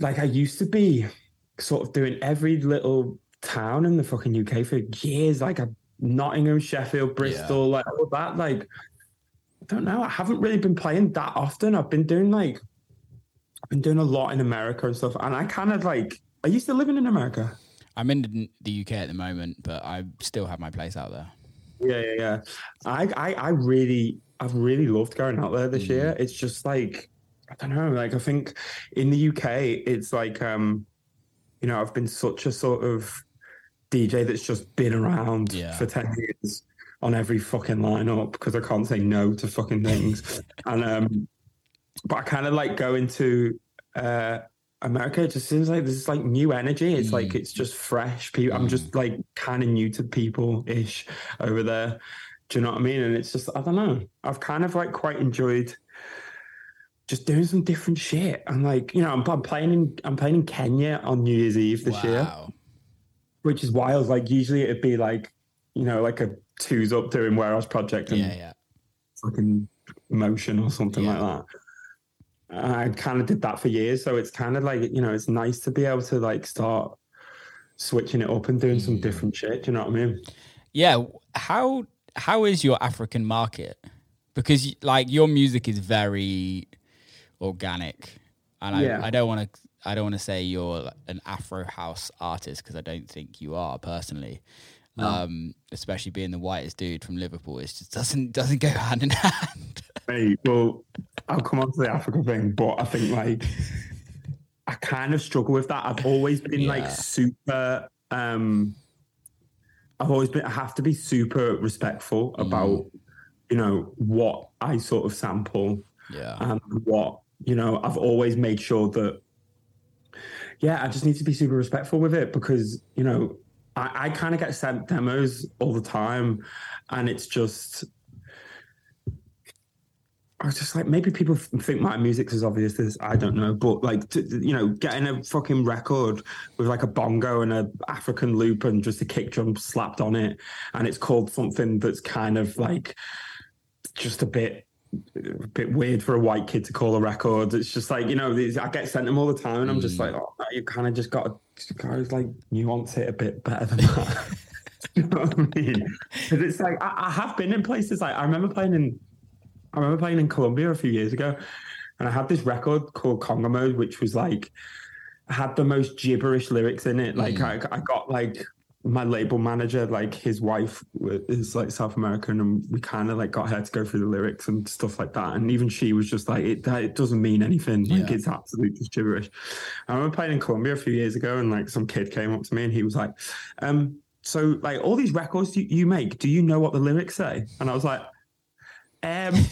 like I used to be. Sort of doing every little town in the fucking UK for years, like a Nottingham, Sheffield, Bristol, like all that. Like I don't know. I haven't really been playing that often. I've been doing like I've been doing a lot in America and stuff, and I kind of like. Are you still living in America? I'm in the UK at the moment, but I still have my place out there. Yeah, yeah, yeah. I, I, I really, I've really loved going out there this Mm. year. It's just like, I don't know. Like, I think in the UK, it's like, um, you know, I've been such a sort of DJ that's just been around Yeah. for ten years on every fucking lineup because I can't say no to fucking things. and um, but I kind of like going to uh America. It just seems like there's like new energy. It's like Mm. it's just fresh. People, I'm just like kind of new to people ish over there. Do you know what I mean? And it's just I don't know. I've kind of like quite enjoyed just doing some different shit. I'm like, you know, I'm, I'm playing in I'm playing in Kenya on New Year's Eve this year, wow. Which is wild. Like usually it'd be like, you know, like a twos up doing warehouse project and Yeah, yeah. fucking motion or something Yeah. like that. And I kind of did that for years, so it's kind of like you know, it's nice to be able to like start switching it up and doing some Mm. different shit. Do you know what I mean? Yeah, how how is your African market? Because like your music is very organic, and I, Yeah. I don't want to I don't want to say you're an Afro house artist because I don't think you are personally. No. Um, especially being the whitest dude from Liverpool, it just doesn't doesn't go hand in hand. Hey, well, I'll come on to the Africa thing, but I think like I kind of struggle with that. I've always been Yeah. like super. um I've always been. I have to be super respectful about you know what I sort of sample yeah, and what you know. I've always made sure that. Yeah, I just need to be super respectful with it because you know I, I kind of get sent demos all the time, and it's just. I was just like, maybe people think my music's as obvious as I don't know, but like, to, you know, getting a fucking record with like a bongo and a African loop and just a kick drum slapped on it, and it's called something that's kind of like just a bit a bit weird for a white kid to call a record. It's just like you know, these, I get sent them all the time, and I'm just Mm. like, oh, you kind of just got to kind of like nuance it a bit better than that. you know what I mean? Because it's like I, I have been in places like I remember playing in, I remember playing in Colombia a few years ago, and I had this record called Congo Mode, which was like had the most gibberish lyrics in it. Like I, I got like my label manager, like his wife is like South American, and we kind of like got her to go through the lyrics and stuff like that. And even she was just like, it, that- it doesn't mean anything. Like Yeah. it's absolute just gibberish. I remember playing in Colombia a few years ago, and like some kid came up to me and he was like, um, "So like all these records you, you make, do you know what the lyrics say?" And I was like, um.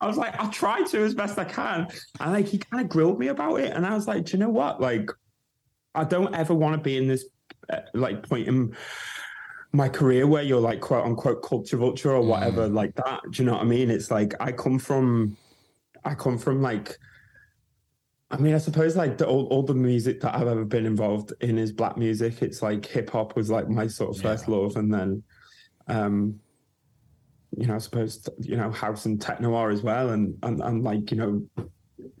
I was like, I try to as best I can. And like he kind of grilled me about it. And I was like, do you know what? Like, I don't ever want to be in this uh, like point in my career where you're like quote unquote culture vulture or whatever like that. Do you know what I mean? It's like I come from I come from like I mean, I suppose like the, all, all the music that I've ever been involved in is black music. It's like hip hop was like my sort of first love, and then, um, you know, I suppose you know house and techno are as well, and and and like you know,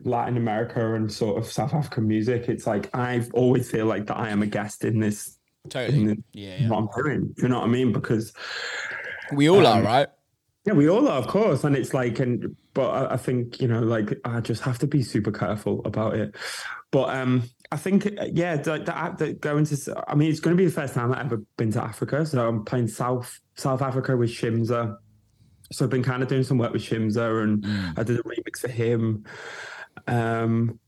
Latin America and sort of South African music. It's like I've always feel like that I am a guest in this totally. in the, Yeah, yeah. what I'm doing. Do you know what I mean? Because We all are, Um, right? yeah, we all are, of course, and it's like, and but I, I think you know, like I just have to be super careful about it. But um, I think yeah, the, the, the going to, I mean, it's going to be the first time I've ever been to Africa. So I'm playing South South Africa with Shimza. So I've been kind of doing some work with Shimza, and Mm. I did a remix for him. Um,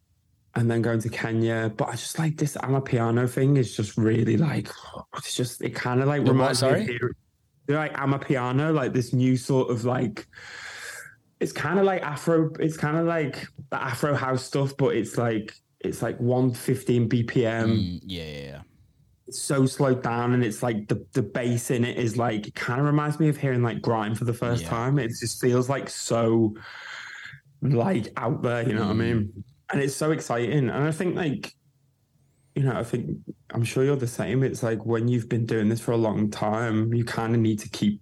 and then going to Kenya, but I just like this amapiano thing is just really like it's just it kind of like what, reminds me sorry? of hearing- they're like amapiano, like this new sort of like it's kind of like Afro, it's kind of like the Afro house stuff, but it's like it's like 115 BPM. Mm, yeah, yeah, yeah. It's so slowed down, and it's like the the bass in it is like it kind of reminds me of hearing like grime for the first Yeah. time. It just feels like so like out there, you know what I Mm. mean? And it's so exciting. And I think like you know, I think I'm sure you're the same. It's like when you've been doing this for a long time, you kind of need to keep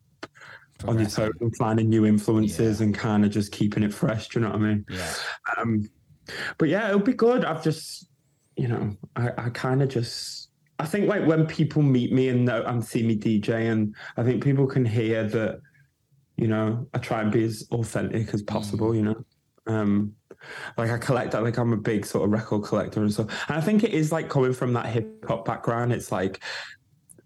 on your toes and finding new influences and kind of just keeping it fresh. Do you know what I mean? Yeah. Um, but yeah, it'll be good. I've just, you know, I, I kind of just, I think like when people meet me and know, and see me DJ, and I think people can hear that, you know, I try and be as authentic as possible. You know, um, like I collect, like I'm a big sort of record collector and stuff. And I think it is like coming from that hip hop background. It's like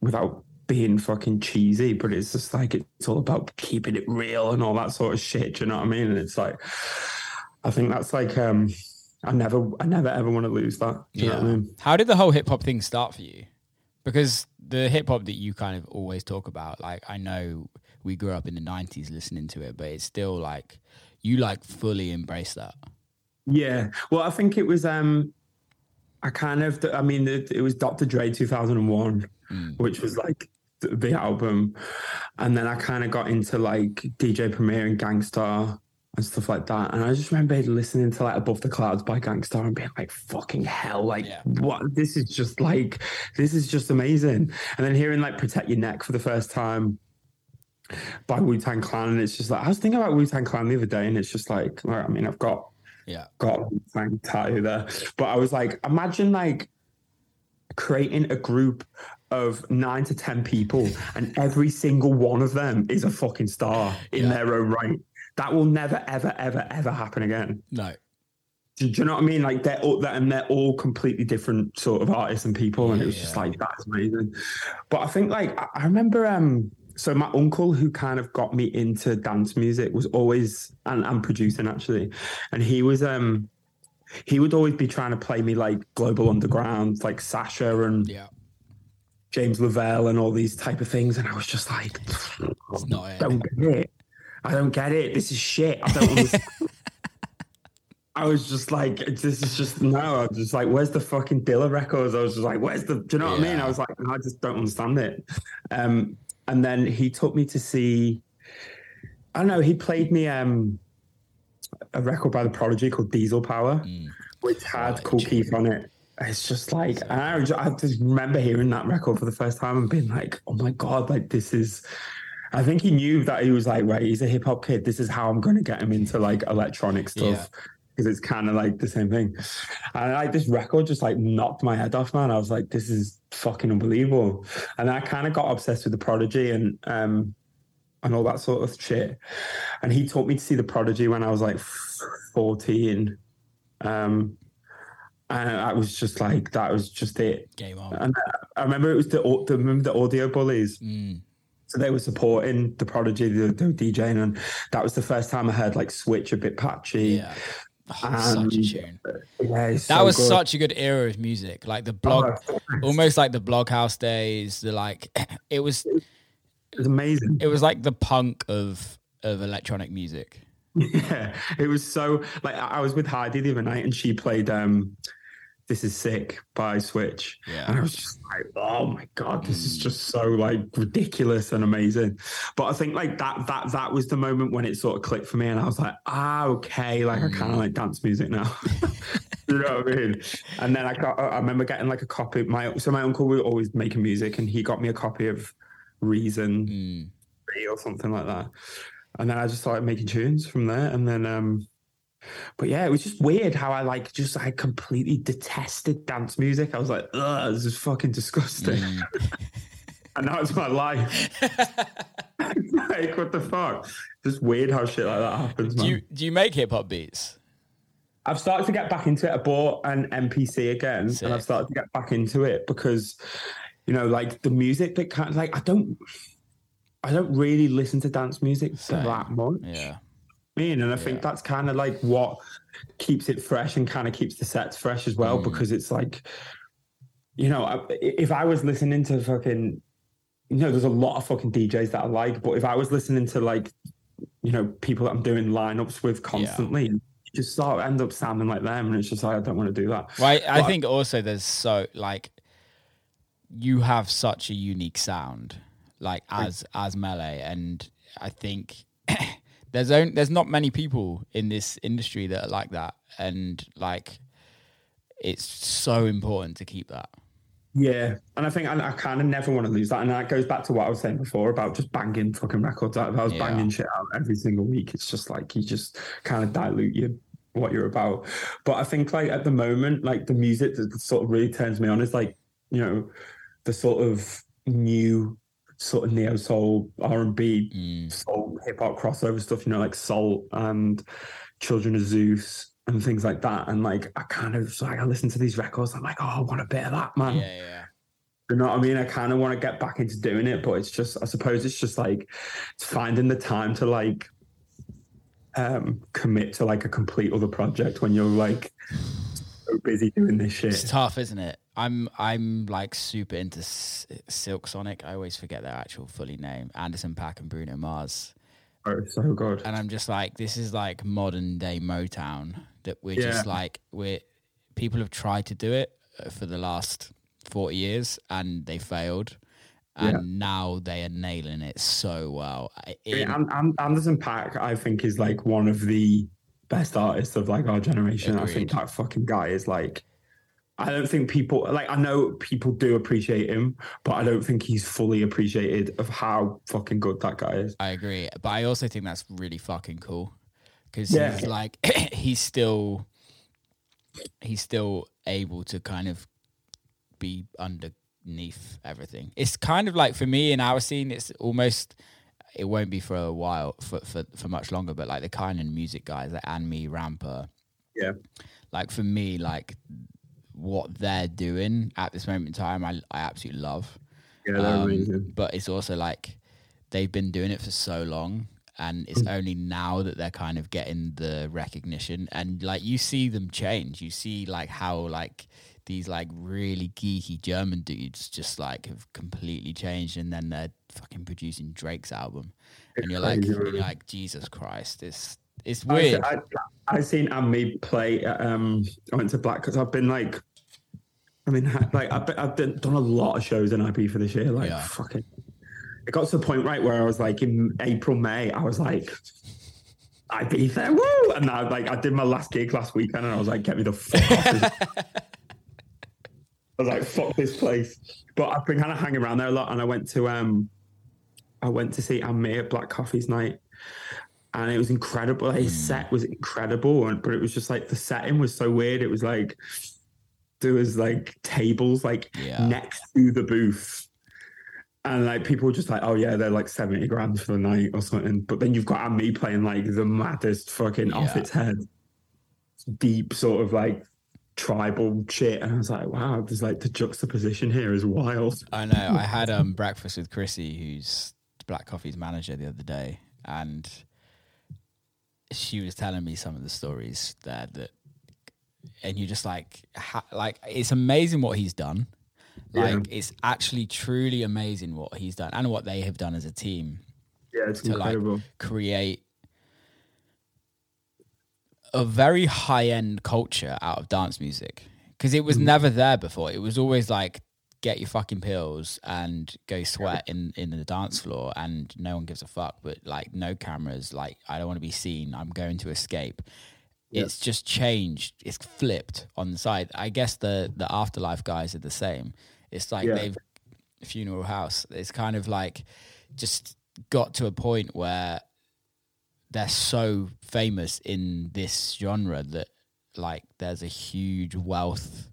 without being fucking cheesy, but it's just like it's all about keeping it real and all that sort of shit. Do you know what I mean? And it's like, I think that's like, um, I never, I never ever want to lose that. Do you know what I mean? How did the whole hip hop thing start for you? Because the hip hop that you kind of always talk about, like I know we grew up in the '90s listening to it, but it's still like you like fully embrace that. Yeah. Well, I think it was, um, I kind of, I mean, it, it was Dr. Dre 2001, Mm. which was like the, the album. And then I kind of got into like DJ Premier and Gang Starr and stuff like that. And I just remember listening to like Above the Clouds by Gang Starr and being like, fucking hell, like, Yeah. what? This is just like, this is just amazing. And then hearing like Protect Your Neck for the first time by Wu Tang Clan. And it's just like, I was thinking about Wu Tang Clan the other day and it's just like, well, I mean, I've got Yeah. got a Wu-Tang tattoo there. But I was like, imagine like creating a group of nine to ten people, and every single one of them is a fucking star in Yeah. their own right. That will never, ever, ever, ever happen again. No. Do, do you know what I mean? Like they're all that, and they're all completely different sort of artists and people, and it was just Yeah. like that's amazing. But I think like I, I remember, um, so my uncle who kind of got me into dance music was always and, and producing actually, and he was um he would always be trying to play me like Global Underground, like Sasha and Yeah. James Lavelle and all these type of things, and I was just like, not it. don't get it. I don't get it. This is shit. I don't understand. I was just like, this is just no. I was just like, where's the fucking Dilla records? I was just like, where's the? Do you know what I mean? I was like, I just don't understand it. Um, and then he took me to see. I don't know. He played me um a record by the Prodigy called Diesel Power, Mm. which had Right, Cool. Keith on it. It's just like I, just, I just remember hearing that record for the first time and being like, oh my god, like this is. I think he knew that he was like, right, he's a hip hop kid. This is how I'm going to get him into like electronic stuff because it's kind of like the same thing. And like this record just like knocked my head off, man. I was like, this is fucking unbelievable. And I kind of got obsessed with the Prodigy and um and all that sort of shit. And he taught me to see the Prodigy when I was like 14. Um, and I was just like, that was just it. Game on. And I remember it was the, the remember the audio bullies. Mm. So they were supporting the Prodigy, they, they were DJing, and that was the first time I heard like Switch a bit patchy. Yeah. Oh, such a Um, tune. Yeah, That so was good. such a good era of music. Like the blog, Oh, almost like the Bloghouse days. The like, it was it was amazing. it was like the punk of of electronic music. Yeah, it was so like I I was with Heidi the other night, and she played um "This Is Sick" by Switch, and I was just like, "Oh my god, this is just so like ridiculous and amazing." But I think like that that that was the moment when it sort of clicked for me, and I was like, "Ah, okay, like I kind of like dance music now." you know what I mean? And then I got I remember getting like a copy. My so my uncle was always making music, and he got me a copy of Reason Mm. or something like that. And then I just started making tunes from there. And then, um, but yeah, it was just weird how I like just I completely detested dance music. I was like, ugh, this is fucking disgusting. Mm. and now it's my life. like, what the fuck? Just weird how shit like that happens, man. Do you do you make hip hop beats? I've started to get back into it. I bought an MPC again, and I've started to get back into it because, you know, like the music that kind of like I don't, I don't really listen to dance music Same. that much. Yeah. Mean, and I think Yeah. that's kind of like what keeps it fresh and kind of keeps the sets fresh as well Mm. because it's like, you know, if I was listening to fucking, you know, there's a lot of fucking DJs that I like, but if I was listening to like, you know, people that I'm doing lineups with constantly, you just sort of end up sounding like them, and it's just like I don't want to do that. Right. I But- think also there's so like you have such a unique sound, like as as Melé, and I think there's only, there's not many people in this industry that are like that, and like it's so important to keep that. Yeah, and I think I, I kind of never want to lose that, and that goes back to what I was saying before about just banging fucking records out. If I was Yeah. banging shit out every single week, it's just like you just kind of dilute your what you're about. But I think like at the moment, like the music that sort of really turns me on is like you know the sort of new sort of neo soul R and B Mm. soul hip hop crossover stuff. You know, like Salt and Children of Zeus and things like that. And like I kind of like I listen to these records, I'm like, oh, I want a bit of that, man. Yeah, yeah. You know what I mean? I kind of want to get back into doing it, but it's just, I suppose it's just like it's finding the time to like um commit to like a complete other project when you're like so busy doing this shit. It's tough, isn't it? I'm I'm like super into S- Silk Sonic. I always forget their actual fully name. Anderson Paak and Bruno Mars. Oh, so good. and I'm just like, this is like modern day Motown that we're Yeah. just like we're people have tried to do it for the last forty years and they failed, and Yeah. now they are nailing it so well. I- in- Yeah, and, and Anderson Paak, I think, is like one of the best artists of like our generation. I think that fucking guy is like. I don't think people like. I know people do appreciate him, but I don't think he's fully appreciated of how fucking good that guy is. I agree, but I also think that's really fucking cool because Yeah. he's like he's still he's still able to kind of be underneath everything. It's kind of like for me in our scene, it's almost it won't be for a while for for, for much longer, but like the kind of music guys like &ME Rampa, Yeah. like for me, like what they're doing at this moment in time, I I absolutely love. Yeah, they're Um, amazing. But it's also like they've been doing it for so long. And it's only now that they're kind of getting the recognition, and like you see them change. You see like how like these like really geeky German dudes just like have completely changed, and then they're fucking producing Drake's album, and you're like, crazy, you're like Jesus Christ, it's it's weird. I, I seen &ME play. at, Um, I went to Black because I've been like, I mean, like I've, been, I've done, done a lot of shows in Ibiza this year. Like, Yeah. fucking, it got to the point right where I was like, in April, May, I was like, Ibiza, woo! And I like, I did my last gig last weekend, and I was like, get me the fuck off. I was like, fuck this place. But I've been kind of hanging around there a lot, and I went to um, I went to see &ME at Black Coffee's night and it was incredible. His set was incredible, and but it was just like the setting was so weird. It was like there was like tables like Yeah. next to the booth, and like people were just like, "Oh yeah, they're like seventy grand for the night or something." But then you've got me playing like the maddest fucking off its head, deep sort of like tribal shit, and I was like, "Wow, there's like the juxtaposition here is wild." I know. I had um breakfast with Chrissy, who's Black Coffee's manager, the other day, and she was telling me some of the stories there that, and you're just like, ha, like it's amazing what he's done. Yeah. Like it's actually truly amazing what he's done and what they have done as a team Yeah, it's To, like, incredible. create a very high end culture out of dance music because it was mm. never there before. It was always like get your fucking pills and go sweat in in the dance floor and no one gives a fuck but like no cameras like I don't want to be seen I'm going to escape It's just changed. It's flipped on the side. I guess the the afterlife guys are the same. It's like Yeah. they've funeral house. It's kind of like just got to a point where they're so famous in this genre that like there's a huge wealth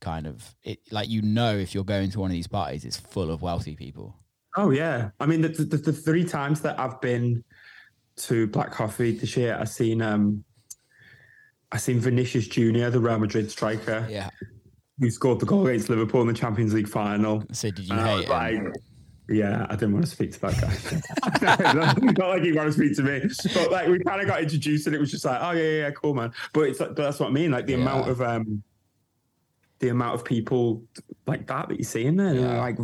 kind of it like you know if you're going to one of these parties it's full of wealthy people. Oh yeah, I mean the, the the three times that I've been to Black Coffee this year, I've seen um, I seen Vinicius Junior, the Real Madrid striker, yeah who scored the goal against Liverpool in the Champions League final. so did you And I hate him like, yeah, I didn't want to speak to that guy. not, not like he wanted to speak to me, but like we kind of got introduced, and it was just like, oh yeah, yeah, yeah, cool, man. But it's like, but that's what I mean, like the Yeah. amount of um, the amount of people like that that you see in there, Yeah. like,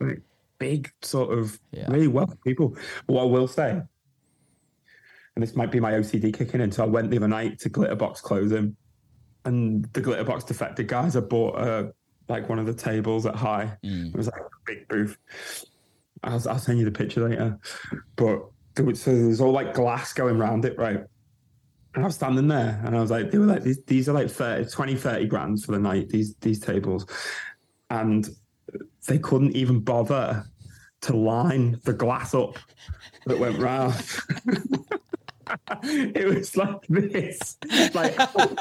like big sort of really wealthy people. But what I will say, and this might be my OCD kicking in, so I went the other night to Glitterbox clothing, and the Glitterbox defected guys. I bought uh, like one of the tables at Hï. Mm. It was like a big booth. I'll, I'll send you the picture later. But there was, so there was all like glass going around it, right? And I was standing there and I was like, they were like, these, these are like 30, 20, 30 grand for the night, these, these tables. And they couldn't even bother to line the glass up that went round. it was like this, like oh,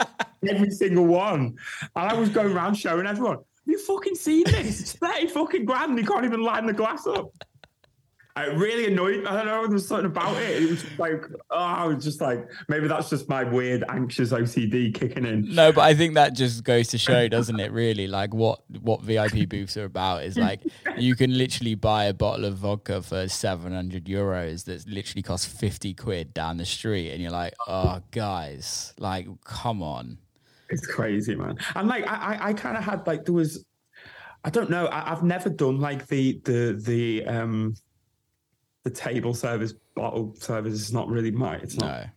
every single one. And I was going around showing everyone, you fucking seen this? It's 30 fucking grand. You can't even line the glass up. It really annoyed. I don't know. There was something about it. It was like, oh, I was just like, maybe that's just my weird, anxious OCD kicking in. no but i think that just goes to show doesn't it really like what what vip booths are about is like you can literally buy a bottle of vodka for 700 euros that literally costs 50 quid down the street and you're like oh guys like come on It's crazy, man. And like, I, I, I kind of had like, there was, I don't know. I, I've never done like the, the, the, um, the table service, bottle service is not really my, it's not no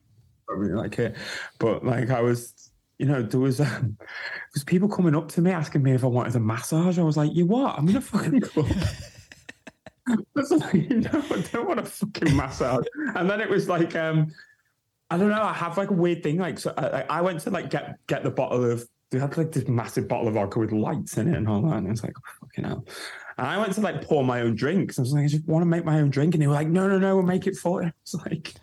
I really like it. But like I was, you know, there was um, there was people coming up to me asking me if I wanted a massage. I was like, you what? I'm in a fucking club. I was like, no, I don't want a fucking massage. And then it was like, um, I don't know. I have like a weird thing. Like, so I, I went to like get get the bottle of. They had like this massive bottle of vodka with lights in it and all that. And I was like, fucking hell. And I went to like pour my own drinks. I was like, I just want to make my own drink. And they were like, no, no, no, we'll make it for you. I was like,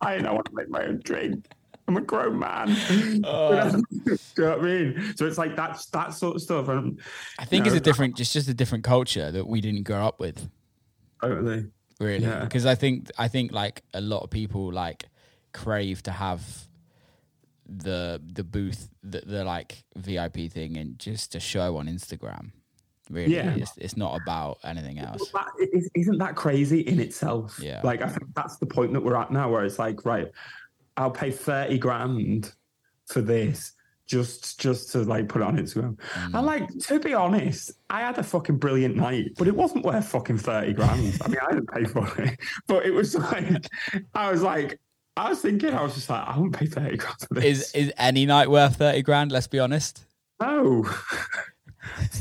I don't want to make my own drink. I'm a grown man. Oh. Do you know what I mean? So it's like that's that sort of stuff. And I think No. it's a different, just just a different culture that we didn't grow up with, totally, really. Yeah. Because I think I think like a lot of people like crave to have the the booth, the, the like VIP thing, and just a show on Instagram. Really, Yeah. it's, it's not about anything else. That, is- isn't that crazy in itself? Yeah. Like I think that's the point that we're at now, where it's like, right, I'll pay thirty grand for this just just to like put it on Instagram. Mm. And like to be honest, I had a fucking brilliant night, but it wasn't worth fucking thirty grand. I mean, I didn't pay for it, but it was like I was like. I was thinking, I was just like, I won't pay 30 grand for this. Is is any night worth thirty grand? Let's be honest. no.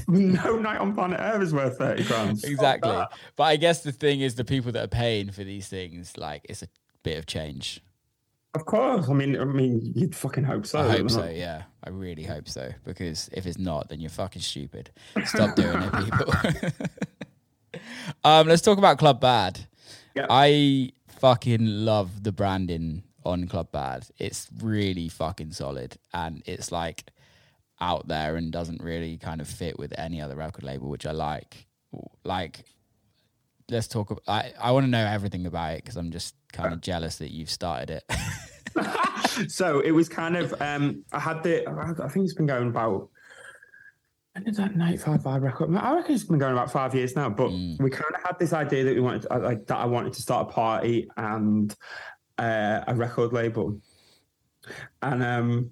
no night on planet Earth is worth 30 grand. Exactly. But I guess the thing is, the people that are paying for these things, like, it's a bit of change. Of course. I mean, I mean, you'd fucking hope so. I hope wouldn't so. it? Yeah, I really hope so. Because if it's not, then you're fucking stupid. Stop doing it, people. um, let's talk about Club Bad. Yeah. I fucking love the branding on Club Bad. It's really fucking solid, and it's like out there and doesn't really kind of fit with any other record label, which I like. Like, let's talk. ab- I I want to know everything about it because I'm just kind of jealous that you've started it. so it was kind of um I had the I think it's been going about when did that 95 vibe record? I reckon it's been going about five years now, but Mm. we kind of had this idea that we wanted to, like that I wanted to start a party and uh, a record label. And um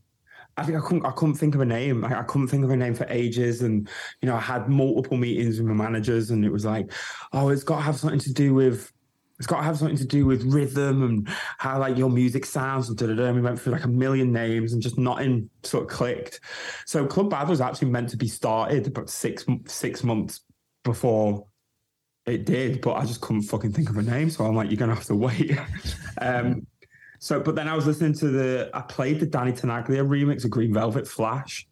I think I couldn't I couldn't think of a name. I, I couldn't think of a name for ages. And you know, I had multiple meetings with my managers and it was like, oh, it's gotta have something to do with it's got to have something to do with rhythm and how like your music sounds and da da da. We went through like a million names and just nothing sort of clicked. So Club Bad was actually meant to be started about six six months before it did, but I just couldn't fucking think of a name. So I'm like, you're gonna have to wait. um, so, but then I was listening to the I played the Danny Tenaglia remix of Green Velvet Flash.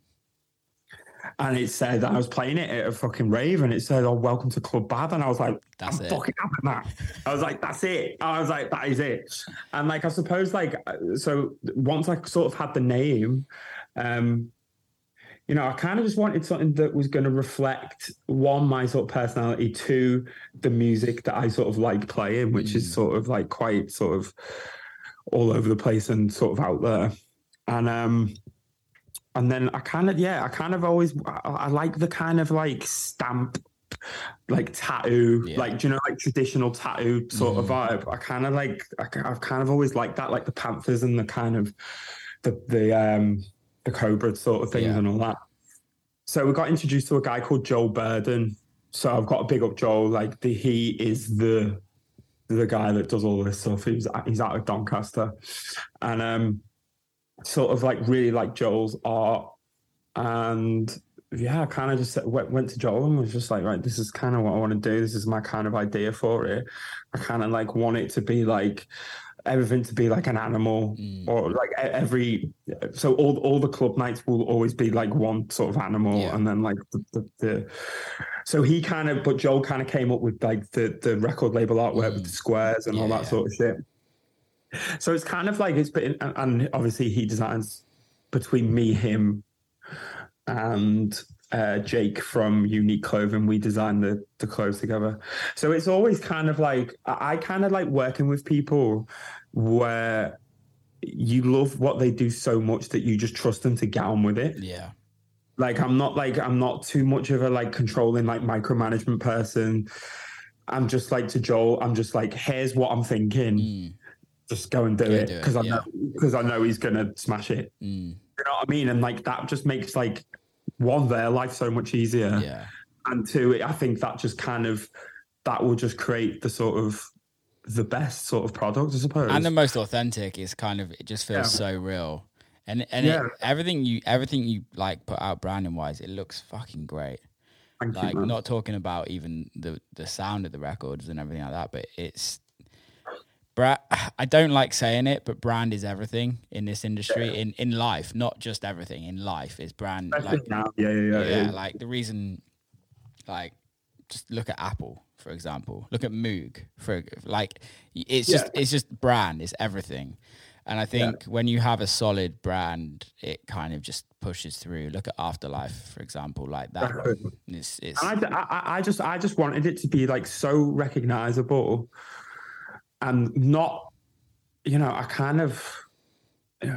And it said that I was playing it at a fucking rave, and it said, "Oh, welcome to Club Bad," and I was like, That's I'm it. fucking having that. I was like, that's it. I was like, that is it. And like, I suppose, like, so once I sort of had the name, um, you know, I kind of just wanted something that was going to reflect one, my sort of personality, two, the music that I sort of like playing, which is sort of like quite sort of all over the place and sort of out there. And, um, and then I kind of, yeah, I kind of always, I, I like the kind of like stamp like tattoo, Yeah. like do you know, like traditional tattoo sort of vibe. I kind of like, I, have kind of always liked that, like the Panthers and the kind of the the um the Cobra sort of things Yeah. and all that. So we got introduced to a guy called Joel Burden. So I've got to big up Joel. Like the he is the the guy that does all this stuff. He's he's out of Doncaster, and um, sort of like really like Joel's art, and yeah, I kind of just went, went to Joel and was just like, right, this is kind of what I want to do. This is my kind of idea for it. I kind of like want it to be like everything to be like an animal Mm. or like every so all all the club nights will always be like one sort of animal Yeah. and then like the, the, the so he kind of but Joel kind of came up with like the the record label artwork with the squares and all Mm. That yeah. sort of shit so it's kind of like it's been and- and obviously he designs between me him and uh, Jake from Unique Clothing. We designed the the clothes together. So it's always kind of like I, I kind of like working with people where you love what they do so much that you just trust them to get on with it. Yeah. Like I'm not like I'm not too much of a like controlling like micromanagement person. I'm just like to Joel. I'm just like, here's what I'm thinking. Mm, Just go and do Go it it, because I yeah. know because I know he's gonna smash it. mm, You know what I mean? And like that just makes like one their life so much easier, yeah. and two, I think that just kind of that will just create the sort of the best sort of product, I suppose. and the most authentic is kind of it just feels Yeah. so real and and Yeah. it, everything you everything you like put out branding wise it looks fucking great Thank like man. not talking about even the the sound of the records and everything like that but it's Bra- I don't like saying it, but brand is everything in this industry, in, in life, not just everything. In life is brand. Like, yeah, yeah, yeah. yeah, yeah. like the reason, like, just look at Apple for example. Look at Moog for like, it's just it's just brand, it's everything. And I think when you have a solid brand, it kind of just pushes through. Look at Afterlife, for example, like that. It's, it's I, I, I just I just wanted it to be like so recognizable and not you know I kind of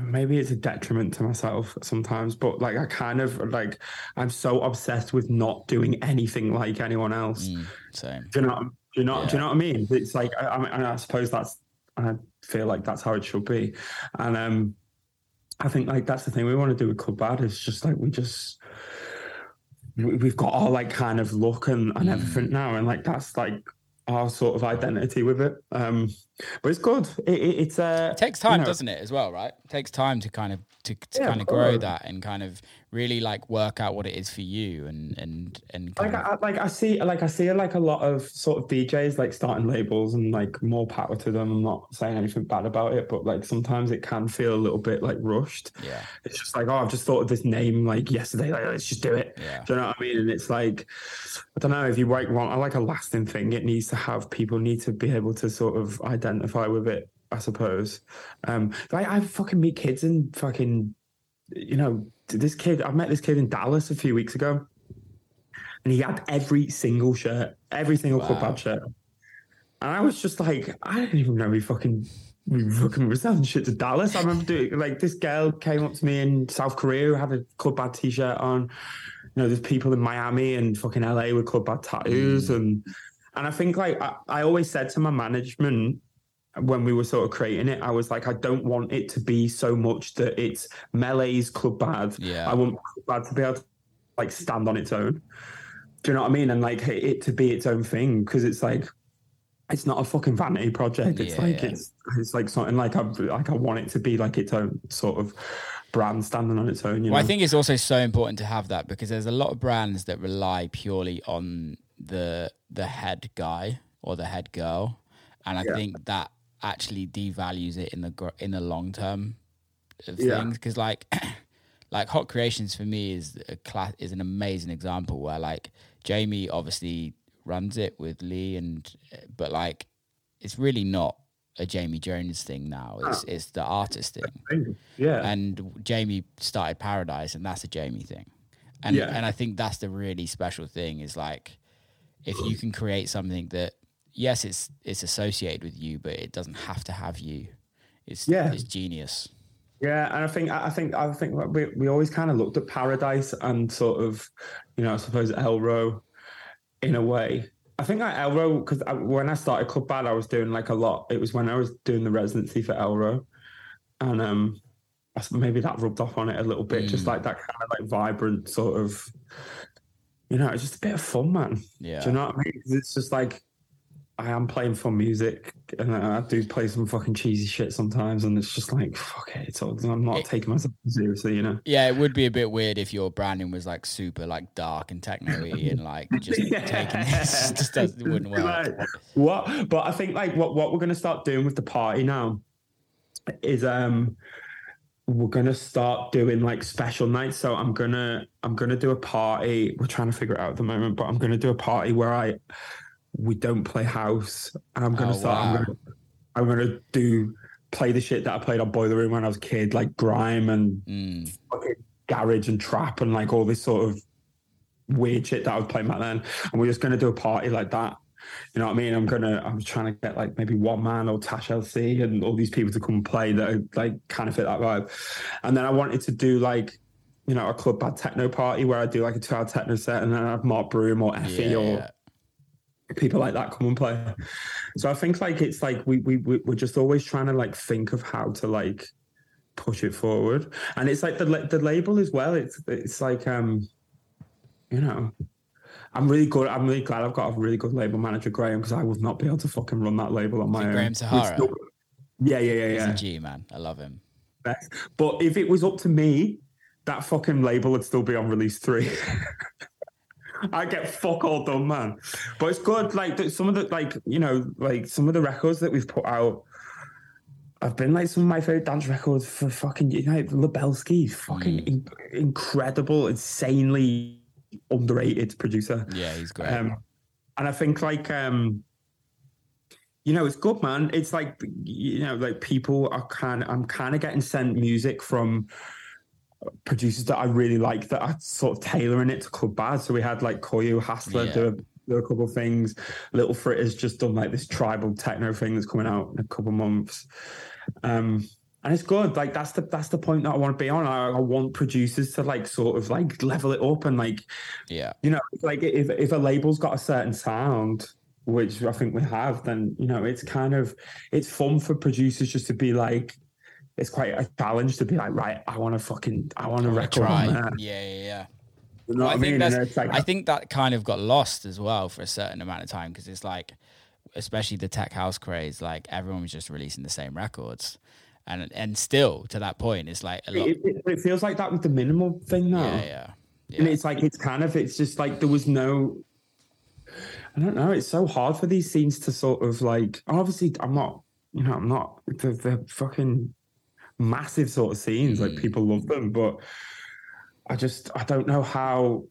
maybe it's a detriment to myself sometimes, but like I kind of like I'm so obsessed with not doing anything like anyone else. Mm, same. Do you know? Do you know? Yeah. Do you know what I mean? It's like I, I, I suppose that's I feel like that's how it should be, and um, I think like that's the thing we want to do with Club Bad is just like we just we- we've got our like kind of look and, and Mm. everything now, and like that's like our sort of identity with it. Um, but it's good. It, it, it's uh, It takes time, know- doesn't it, as well, right? It takes time to kind of to, to Yeah, kind of grow that and kind of really like work out what it is for you and and and like I, like I see like I see like a lot of sort of DJs like starting labels and like more power to them. I'm not saying anything bad about it, but like sometimes it can feel a little bit like rushed. yeah, It's just like, oh, I've just thought of this name like yesterday. Like, let's just do it. yeah. Do you know what I mean? And it's like, I don't know if you like want like a lasting thing, it needs to have people need to be able to sort of identify with it. I suppose. Um, like I fucking meet kids and fucking, you know, this kid. I met this kid in Dallas a few weeks ago, and he had every single shirt, every single Club Wow. Bad shirt. And I was just like, I didn't even know he fucking. We fucking was selling shit to Dallas. I remember doing like this girl came up to me in South Korea who had a Club Bad t-shirt on. You know, there's people in Miami and fucking LA with Club Bad tattoos, and and I think like I, I always said to my management when we were sort of creating it, I was like, I don't want it to be so much that it's Melé's Club Bad. Yeah. I want Club Bad to be able to like stand on its own. Do you know what I mean? And like it to be its own thing because it's like it's not a fucking vanity project. It's Yeah, like yeah. it's it's like something like I like I want it to be like its own sort of brand standing on its own. You Well, know? I think it's also so important to have that because there's a lot of brands that rely purely on the the head guy or the head girl, and I Yeah. think that actually devalues it in the gr- in the long term of Yeah. things. Because like like Hot Creations for me is a class is an amazing example where like Jamie obviously runs it with Lee and but like it's really not a Jamie Jones thing now. Ah. It's it's the artist thing yeah. and Jamie started Paradise, and that's a Jamie thing. And Yeah. and I think that's the really special thing is like if you can create something that yes, it's it's associated with you, but it doesn't have to have you. It's Yeah. it's genius. Yeah, and I think I think I think we we always kind of looked at Paradise and sort of, you know, I suppose elrow, in a way. I think like elrow because when I started Club Bad, I was doing like a lot. It was when I was doing the residency for elrow, and um, maybe that rubbed off on it a little bit, just Mm. like that kind of like vibrant sort of, you know, it's just a bit of fun, man. Yeah. Do you know what I mean? It's just like I am playing for music, and I do play some fucking cheesy shit sometimes, and it's just like fuck it. It's all, I'm not It- taking myself seriously, you know. Yeah, it would be a bit weird if your branding was like super like dark and techno-y and like just taking this just doesn't, it wouldn't work. Like, what? But I think like what what we're gonna start doing with the party now is um we're gonna start doing like special nights. So I'm gonna I'm gonna do a party. We're trying to figure it out at the moment, but I'm gonna do a party where I we don't play house, I'm gonna Oh, start. I'm wow. gonna I'm gonna do play the shit that I played on Boiler Room when I was a kid, like grime and Mm, fucking garage and trap and like all this sort of weird shit that I was playing back then. And we're just gonna do a party like that. You know what I mean? I'm gonna I'm trying to get like maybe Oneman or Tash LC and all these people to come and play that are, like kind of fit that vibe. And then I wanted to do like you know, a club bad techno party where I do like a two hour techno set and then I have Mark Broom or Effie yeah, or. People like that come and play. So I think like it's like we we we- we're just always trying to like think of how to like push it forward, and it's like the the label as well. It's it's like um, you know. I'm really good. I'm really glad I've got a really good label manager, Graham, because I would not be able to fucking run that label on my own. Graham Sahara? still- Yeah, yeah, yeah, He's yeah. a G man. I love him. But if it was up to me, that fucking label would still be on release three. I get fuck all done, man. But it's good. Like some of the like you know like some of the records that we've put out. I've been like some of my favorite dance records for fucking you know Lebelski, fucking Mm. in- incredible, insanely underrated producer. Yeah, he's great. Um, and I think like um, you know, it's good, man. It's like you know, like people are kind. of I'm kind of getting sent music from producers that I really like that are sort of tailoring it to Club Bad. So we had like Koyu Hassler Yeah. do, a, do a couple of things. Little Fritter's just done like this tribal techno thing that's coming out in a couple months. Um, and it's good. Like that's the that's the point that I want to be on. I, I want producers to like sort of like level it up and like Yeah. you know, like if if a label's got a certain sound, which I think we have, then you know, it's kind of it's fun for producers just to be like, it's quite a challenge to be like, right, I want to fucking, I want to record try. there. Yeah, yeah, yeah. You know Well, I I think mean? That's- like, I think that kind of got lost as well for a certain amount of time because it's like, especially the tech house craze, like everyone was just releasing the same records, and and still to that point, it's like a lot. it, it, it feels like that with the minimal thing now. yeah, yeah, yeah. And it's like it's kind of it's just like there was no I don't know, it's so hard for these scenes to sort of like obviously I'm not you know, I'm not the the fucking massive sort of scenes, like Mm. people love them, but I just I don't know how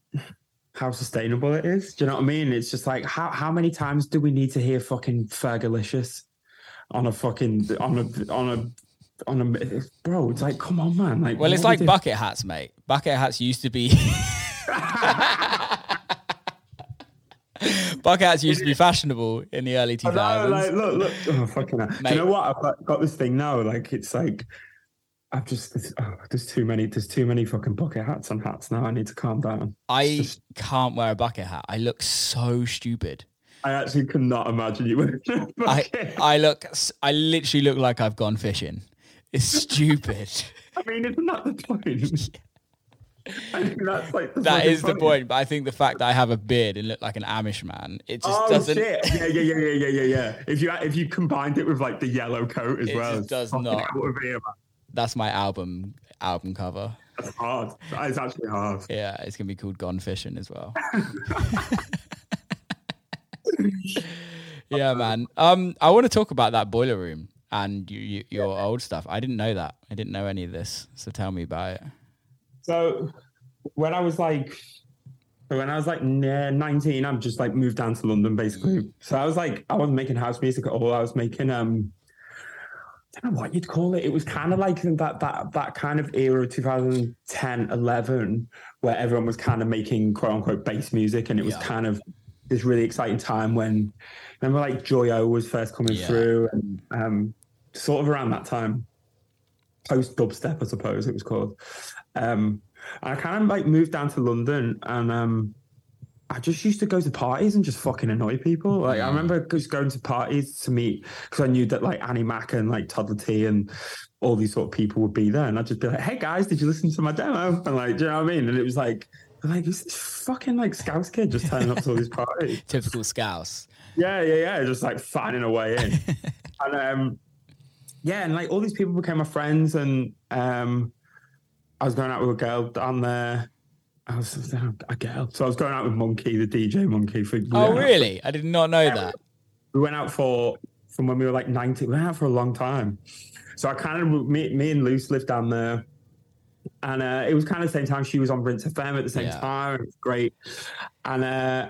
how sustainable it is. Do you know what I mean? It's just like how how many times do we need to hear fucking Fergalicious on a fucking on a on a on a bro? It's like, come on, man! Like, Well, it's what are we like bucket hats, mate. Bucket hats used to be. bucket hats used to be fashionable in the early I know, 2000s. like, look, look. Oh, fucking hell. Do you know what? I've got this thing now. Like, it's like, I've just, it's, oh, there's too many, there's too many fucking bucket hats and hats now. I need to calm down. I just- can't wear a bucket hat. I look so stupid. I actually could not imagine you wearing a I bucket. I look I literally look like I've gone fishing. It's stupid. I mean, isn't that the point? I think that's like the that fucking the point. But I think the fact that I have a beard and look like an Amish man, it just Oh doesn't. shit! Yeah, yeah, yeah, yeah, yeah, yeah. If you if you combined it with like the yellow coat as well. It well, just does not. out of here, man. That's my album album cover. That's hard. That is actually hard. Yeah, it's gonna be called Gone Fishing as well. yeah, man. Um, I want to talk about that boiler room and you, you, your old stuff. I didn't know that. I didn't know any of this. So tell me about it. So when I was like, when I was like n- 19, I'm just like moved down to London basically. So I was like, I wasn't making house music at all. I was making um, I don't know what you'd call it. It was kind of like in that that that kind of era, 2010, 11, where everyone was kind of making quote unquote bass music, and it was Yeah. kind of this really exciting time when remember like Joy O was first coming Yeah. through, and um, sort of around that time, post dubstep, I suppose it was called. Um, and I kind of like moved down to London, and um, I just used to go to parties and just fucking annoy people. Like I Mm. remember just going to parties to meet because I knew that like Annie Mac and like Toddla T and all these sort of people would be there, and I'd just be like, "Hey guys, did you listen to my demo?" And like, do you know what I mean? And it was like, like this fucking like Scouse kid just turning up to all these parties? Typical Scouse. Yeah, yeah, yeah, just like finding a way in. and um, yeah, and like all these people became my friends, and um, I was going out with a girl down there. I was a girl, so I was going out with Monki, the DJ Monki. For Oh, yeah. really? I did not know that. We went out for from when we were like 19. We went out for a long time. So I kind of me, me and Luce lived down there. And uh, it was kind of the same time she was on Rinse FM at the same Yeah. time. It was great. And uh,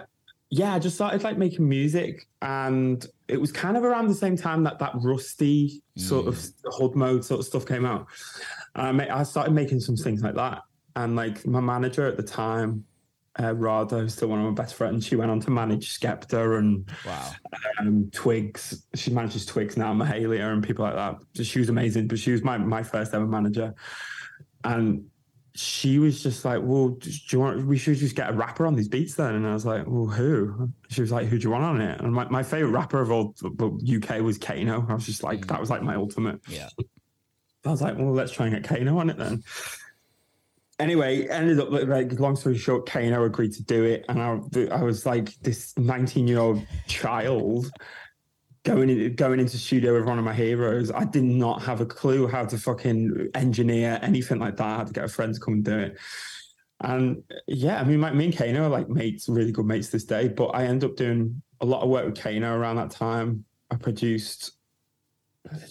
yeah, I just started like making music. And it was kind of around the same time that that Rustie sort of Hud Mo sort of stuff came out. And I, ma- I started making some things like that. And like my manager at the time, uh, Rada, who's still one of my best friends, she went on to manage Skepta and Wow. um, Twigs. She manages Twigs now, Mahalia, and people like that. So she was amazing, but she was my, my first ever manager. And she was just like, Well, do you want, we should just get a rapper on these beats then? And I was like, Well, who? She was like, Who do you want on it? And my, my favorite rapper of all the UK was Kano. I was just like, That was like my ultimate. Yeah. I was like, well, let's try and get Kano on it then. Anyway, ended up like long story short, Kano agreed to do it, and I, I was like this 19 year old child going in, going into studio with one of my heroes. I did not have a clue how to fucking engineer anything like that. I had to get a friend to come and do it. And yeah, I mean, my, me and Kano are like mates, really good mates this day. But I ended up doing a lot of work with Kano around that time. I produced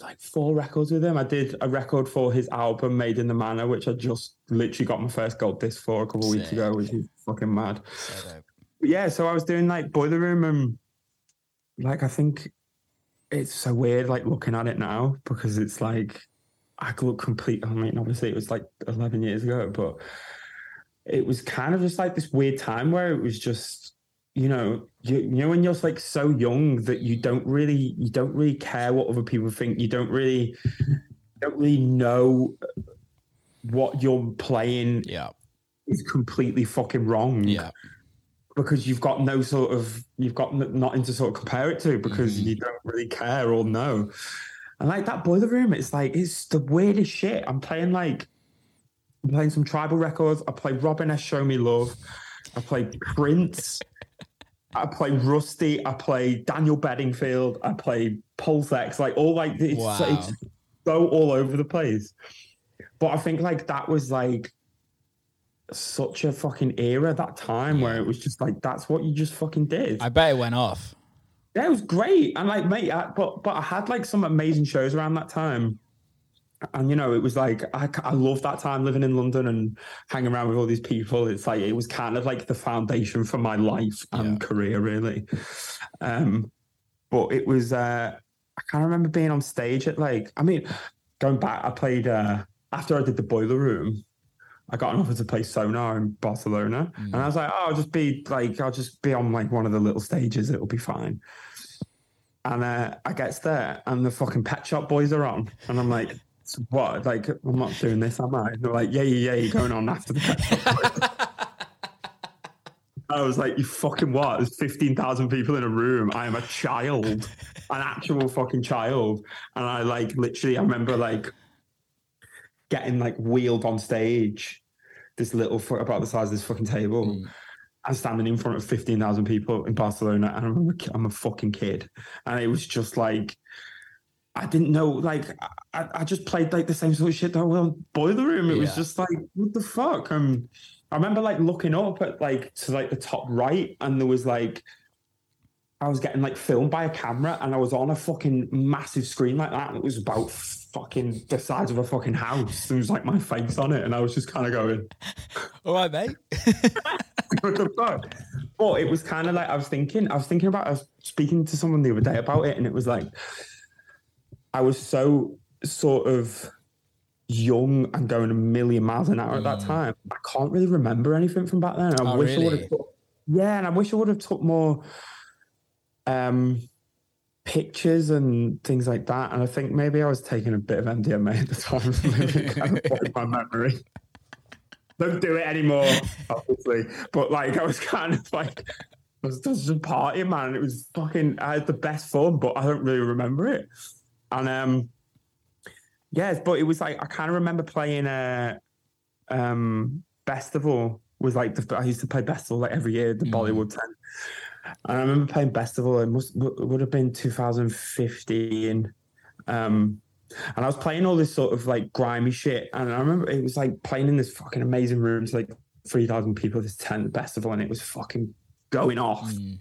like four records with him. I did a record for his album Made in the Manor, which I just literally got my first gold disc for a couple of weeks ago, which is fucking mad. So yeah, so I was doing like Boiler Room and like I think it's so weird like looking at it now because it's like I look complete I mean obviously it was like 11 years ago but it was kind of just like this weird time where it was just you know you, you know when you're like so young that you don't really you don't really care what other people think you don't really don't really know what you're playing Yeah. is completely fucking wrong. Yeah. because you've got no sort of you've got nothing to sort of compare it to because Mhm. you don't really care or know. And like that boiler room, it's like it's the weirdest shit. I'm playing like I'm playing some tribal records. I play Robin S. Show Me Love. I play Prince. I play Rustie. I play Daniel Bedingfield. I play Pulse X. Like all like it's, Wow. it's so all over the place. But I think like that was like such a fucking era that time where it was just like that's what you just fucking did. I bet it went off. yeah, it was great. And like, mate, I, but but I had like some amazing shows around that time. And you know, it was like I, I love that time living in London and hanging around with all these people. It's like it was kind of like the foundation for my life and Yeah. career, really. Um, but it was uh, I can't remember being on stage at like I mean, going back, I played uh, after I did the Boiler Room. I got an offer to play Sonar in Barcelona, and I was like, "Oh, I'll just be like, I'll just be on like one of the little stages. It'll be fine." And uh, I gets there, and the fucking Pet Shop Boys are on, and I'm like, "So "What? Like, I'm not doing this, am I?" And they're like, "Yeah, yeah, yeah, you're going on after the I was like, "You fucking what? There's fifteen thousand people in a room. I am a child, an actual fucking child." And I like literally, I remember like getting like wheeled on stage, this little fu- about the size of this fucking table. Mm. I'm standing in front of fifteen thousand people in Barcelona, and I'm a, I'm a fucking kid, and it was just like. I didn't know, like, I, I just played like the same sort of shit that well boiler room. It was just like, what the fuck? Um, I remember like looking up at like to like the top right, and there was like I was getting like filmed by a camera, and I was on a fucking massive screen like that, and it was about fucking the size of a fucking house. There was like my face on it, and I was just kind of going, All right, mate. what the fuck? But it was kind of like I was thinking, I was thinking about, I was speaking to someone the other day about it, and it was like I was so sort of young and going a million miles an hour at that Mm. time. I can't really remember anything from back then. I Oh, wish I would have. Took, yeah, and I wish I would have took more um pictures and things like that. And I think maybe I was taking a bit of MDMA at the time. so maybe it kind of my memory. Don't do it anymore, obviously. But like, I was kind of like, I was just a party, man. It was fucking. I had the best fun, but I don't really remember it. And um, yes, but it was like I kind of remember playing a um festival. Was like the, I used to play festival like every year, the Mhm. Bollywood tent. And I remember playing festival. It must it would have been 2015. Um, and I was playing all this sort of like grimy shit. And I remember it was like playing in this fucking amazing room to like 3,000 people, this tent festival, and it was fucking going off. Mm.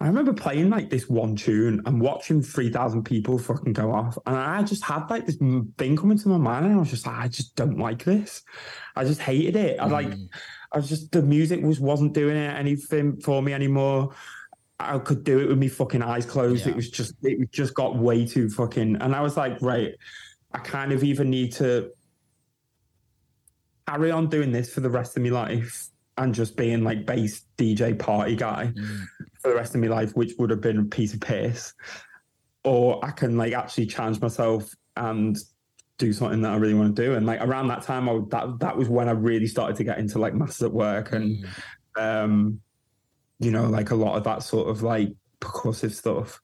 I remember playing like this one tune and watching 3,000 people fucking go off. And I just had like this thing coming to my mind, and I was just like, I just don't like this. I just hated it. I like, Mm. I was just, the music was, wasn't doing it anything for me anymore. I could do it with me fucking eyes closed. Yeah. It was just, it just got way too fucking, and I was like, right, I kind of even need to carry on doing this for the rest of my life and just being like bass DJ party guy Mm. for the rest of my life, which would have been a piece of piss, or I can like actually challenge myself and do something that I really want to do. And like around that time, I would, that that was when I really started to get into like masters at work and Mm. um, you know, like a lot of that sort of like percussive stuff.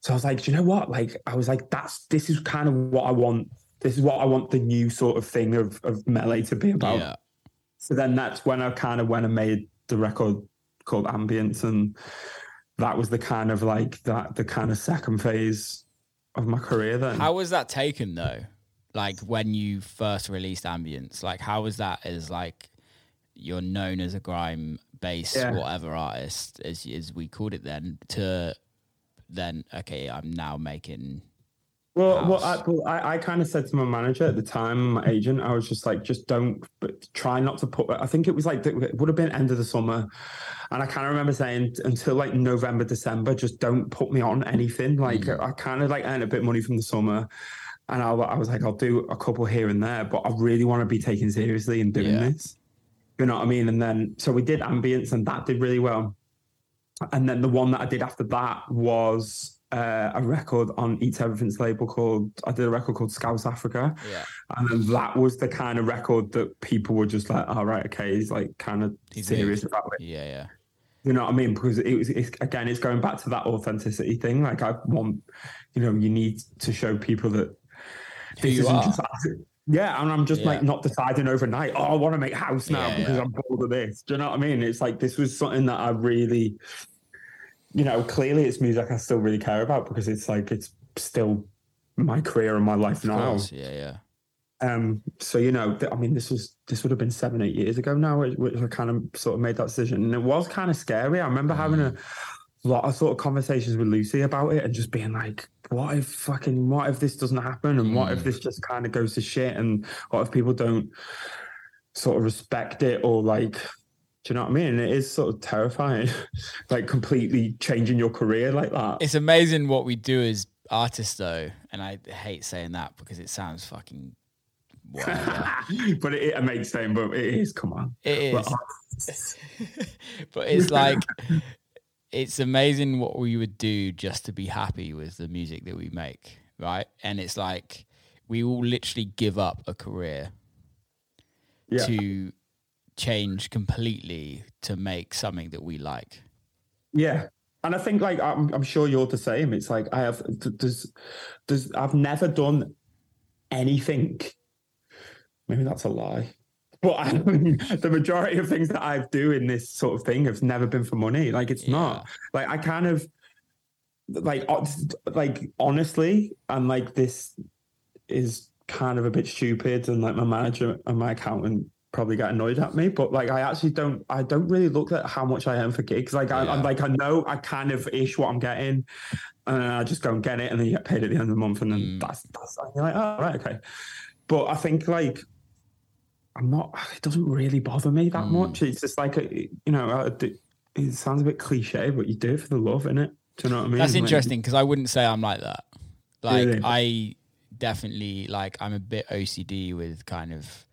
So I was like, do you know what? Like, I was like, that's this is kind of what I want. This is what I want the new sort of thing of of Melé to be about. Yeah. So then that's when I kind of went and made the record called Ambience, and that was the kind of like that the kind of second phase of my career. Then How was that taken though? Like when you first released Ambience, like how was that as like you're known as a grime bass Yeah. whatever artist as as we called it then to then okay I'm now making Well, well, I, I, I kind of said to my manager at the time, my agent, I was just like, just don't, but try not to put. I think it was like it would have been end of the summer, and I kind of remember saying until like November, December, just don't put me on anything. Like Mm. I kind of like earn a bit of money from the summer, and I, I was like, I'll do a couple here and there, but I really want to be taken seriously and doing Yeah. this. You know what I mean? And then so we did ambience, and that did really well. And then the one that I did after that was uh, a record on Eats Everything's label called I did a record called Scouse Afrika. Yeah. And then that was the kind of record that people were just like, all oh, right, okay, he's like kind of He's serious about it. Yeah, yeah. You know what I mean? Because it was it's, again, it's going back to that authenticity thing. Like I want, you know, you need to show people that Who you isn't are. just yeah, and I'm just like not deciding overnight. Oh, I want to make house now Yeah, because yeah. I'm bored of this. Do you know what I mean? It's like this was something that I really, you know, clearly it's music I still really care about because it's like it's still my career and my life now. Yeah, yeah. Um, so you know, th- I mean, this was this would have been seven, eight years ago now, which, which I kind of sort of made that decision, and it was kind of scary. I remember having a lot of sort of conversations with Lucy about it, and just being like, "What if fucking what if this doesn't happen, and what if Mm. this just kind of goes to shit, and what if people don't sort of respect it or like." Do you know what I mean? It is sort of terrifying, like completely changing your career like that. It's amazing what we do as artists, though, and I hate saying that because it sounds fucking but it, it makes sense. But it is. Come on. it But, is, but it's like it's amazing what we would do just to be happy with the music that we make, right? And it's like we will literally give up a career yeah. to change completely to make something that we like. Yeah. And I think like I'm, I'm sure you're the same. It's like I have th- there's there's I've never done anything. Maybe that's a lie. But I mean, the majority of things that I do in this sort of thing have never been for money. Like it's not. Like I kind of like like honestly, and like this is kind of a bit stupid, and like my manager and my accountant probably get annoyed at me. But like I actually don't. I don't really look at how much I earn for gigs. Like I, I'm Yeah. like I know I kind of ish what I'm getting, and I just go and get it, and then you get paid at the end of the month, and then Mm. that's that's you're like oh right okay. But I think like I'm not. It doesn't really bother me that Mm. much. It's just like a, you know. uh, It sounds a bit cliche, but you do it for the love, innit? Do you know what I mean? That's interesting because I wouldn't say I'm like that. Like Really? I definitely like I'm a bit OCD with kind of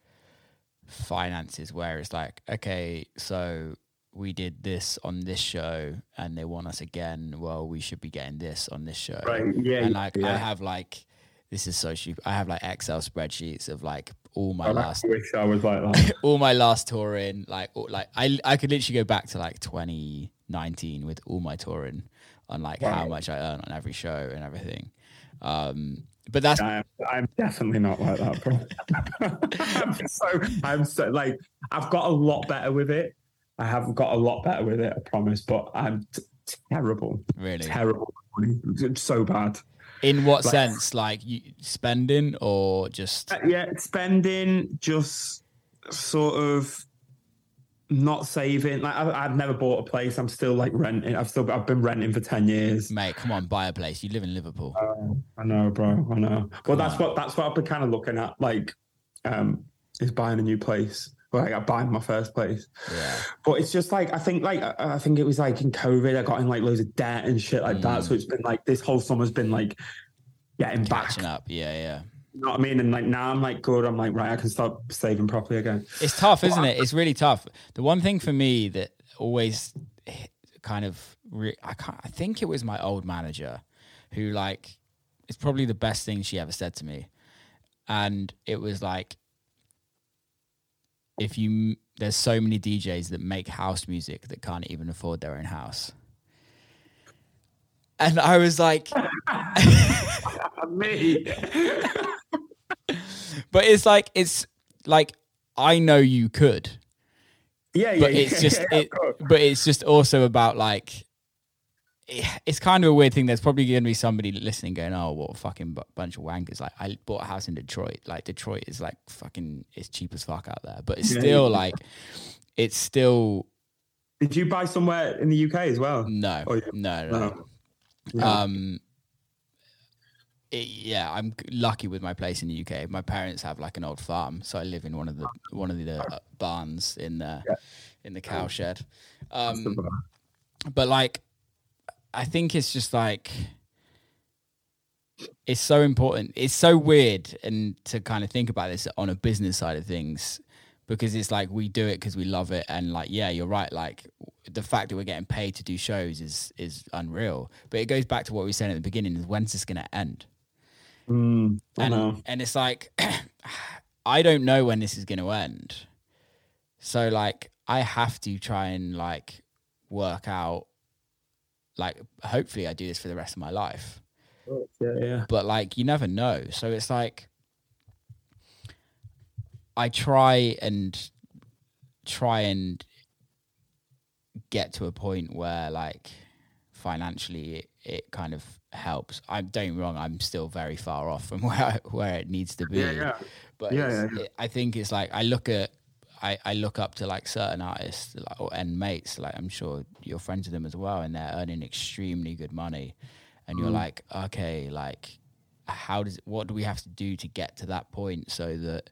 finances where it's like, okay, so we did this on this show and they want us again. Well, we should be getting this on this show. Right. Yeah. And like I have like this is so stupid. I have like Excel spreadsheets of like all my I last wish I was like that. all my last touring, like all, like I I could literally go back to like 2019 with all my touring on like how much I earn on every show and everything. Um, but that's I'm, I'm definitely not like that, bro. I'm so I'm so like I've got a lot better with it. I have got a lot better with it, I promise. But I'm t- terrible, really terrible. It's so bad. in what like- sense, like you spending or just Uh, Yeah, spending just sort of not saving. Like I, I've never bought a place. I'm still like renting. I've still I've been renting for ten years. mate? Come on, buy a place. You live in Liverpool. I know, bro. I know. Well, Come that's on. what that's what I've been kind of looking at. Like, um, is buying a new place. Like, I got buying my first place. Yeah, But it's just like I think like I think it was like in COVID I got in like loads of debt and shit like that. Mm. So it's been like this whole summer's been like getting back. up. Yeah, yeah. You know what I mean? And like now I'm like good. I'm like right. I can start saving properly again. It's tough, isn't it? It's really tough. The one thing for me that always kind of re- I can't, I think it was my old manager who like it's probably the best thing she ever said to me, and it was like if you there's so many DJs that make house music that can't even afford their own house. And I was like, Me. but it's like it's like I know you could, yeah, yeah. but it's yeah, just yeah, it, but it's just also about like it's kind of a weird thing there's probably going to be somebody listening going oh what a fucking bu- bunch of wankers like i bought a house in detroit like detroit is like fucking it's cheap as fuck out there but it's Yeah, still like it's still Did you buy somewhere in the UK as well? no Oh, yeah. no no, No. Yeah. um it, yeah i'm lucky with my place in the uk my parents have like an old farm so i live in one of the one of the uh, barns in the Yeah. in the cow shed. Um but like i think it's just like it's so important it's so weird and to kind of think about this on a business side of things because it's like we do it because we love it and like yeah you're right like the fact that we're getting paid to do shows is is unreal. But it goes back to what we said at the beginning is when's this going to end Mm, and know. and it's like I don't know when this is going to end. So like I have to try and like work out like hopefully I do this for the rest of my life. Yeah, yeah. But like you never know. So it's like I try and try and get to a point where like financially it, it kind of helps. I don't wrong, I'm still very far off from where where it needs to be. Yeah, yeah. But Yeah, yeah, yeah. It, I think it's like I look at I, I look up to like certain artists like, or, and mates like I'm sure you're friends with them as well and they're earning extremely good money and Mm. you're like okay like how does what do we have to do to get to that point so that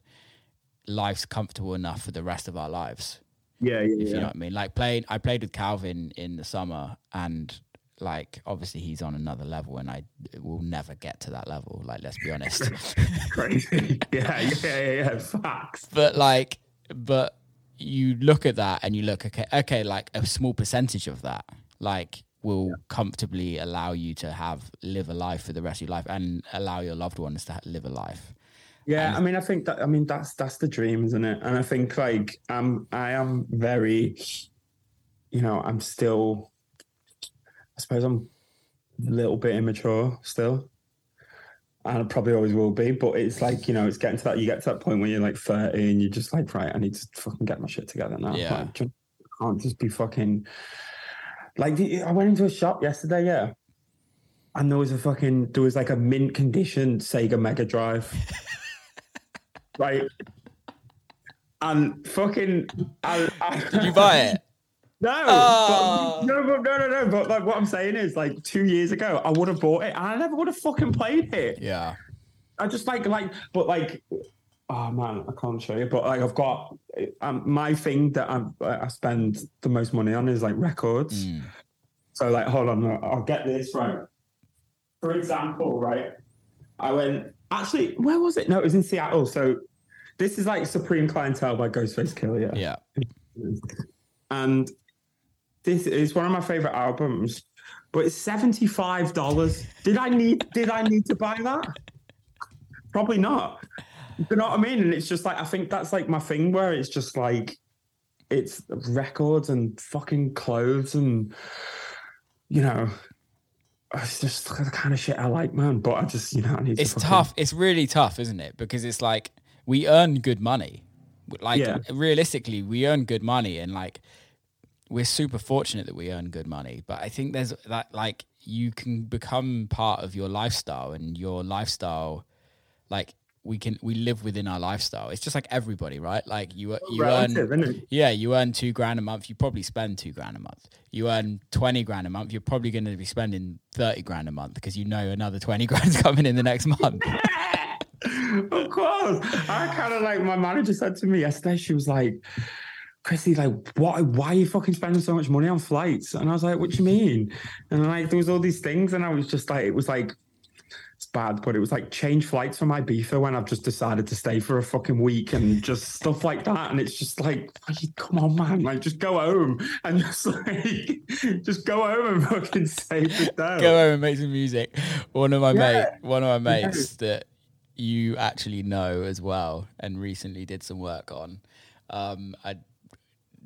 life's comfortable enough for the rest of our lives Yeah, yeah, if you know what I mean. Like playing, I played with Calvin in the summer, and like obviously he's on another level, and I will never get to that level. Like let's be honest. Crazy. yeah, yeah, yeah, yeah. Facts. but like, but you look at that and you look okay, okay, like a small percentage of that, like will comfortably allow you to have live a life for the rest of your life and allow your loved ones to live a life. Yeah, I mean, I think that. I mean, that's that's the dream, isn't it? And I think like I'm, I am very, you know, I'm still. I suppose I'm a little bit immature still, and I probably always will be. But it's like you know, it's getting to that. You get to that point where you're like 30 and you're just like, right, I need to fucking get my shit together now. Yeah. Like, just- I can't just be fucking. Like I went into a shop yesterday, yeah, and there was a fucking there was like a mint condition Sega Mega Drive. right? And fucking, I, I, Did you buy it? No, Oh. but, no, but, no, no, no. But like, what I'm saying is, like, two years ago, I would have bought it, and I never would have fucking played it. Yeah. I just like, like, but like, oh man, I can't show you. But like, I've got um, my thing that I'm, I spend the most money on is like records. Mm. So like, hold on, I'll- get this right. For example, right, I went actually, where was it? No, it was in Seattle. So this is like Supreme Clientele by Ghostface Killah. Yeah. and this is one of my favorite albums. But it's seventy five dollars. Did I need? Did I need to buy that? Probably not. You know what I mean? And it's just like I think that's like my thing where it's just like it's records and fucking clothes and you know it's just the kind of shit I like, man. But I just you know I need it's to fucking- tough. It's really tough, isn't it? Because it's like we earn good money. Like Yeah. realistically, we earn good money, and like we're super fortunate that we earn good money. But I think there's that like you can become part of your lifestyle, and your lifestyle, like we can we live within our lifestyle. It's just like everybody, right? Like you you relative, earn yeah, you earn two grand a month. You probably spend two grand a month. You earn twenty grand a month. You're probably going to be spending thirty grand a month because you know another twenty grand's coming in the next month. of course. I kind of like my manager said to me yesterday, she was like, Chrissy, like, what why are you fucking spending so much money on flights? And I was like, What do you mean? And like there was all these things, and I was just like, it was like it's bad, but it was like change flights for my beefer when I've just decided to stay for a fucking week and just stuff like that. And it's just like, come on, man, like just go home and just like just go home and fucking save it down. Go home and make some music. One of my Yeah. mate, one of my Yeah. mates that you actually know as well, and recently did some work on. Um, I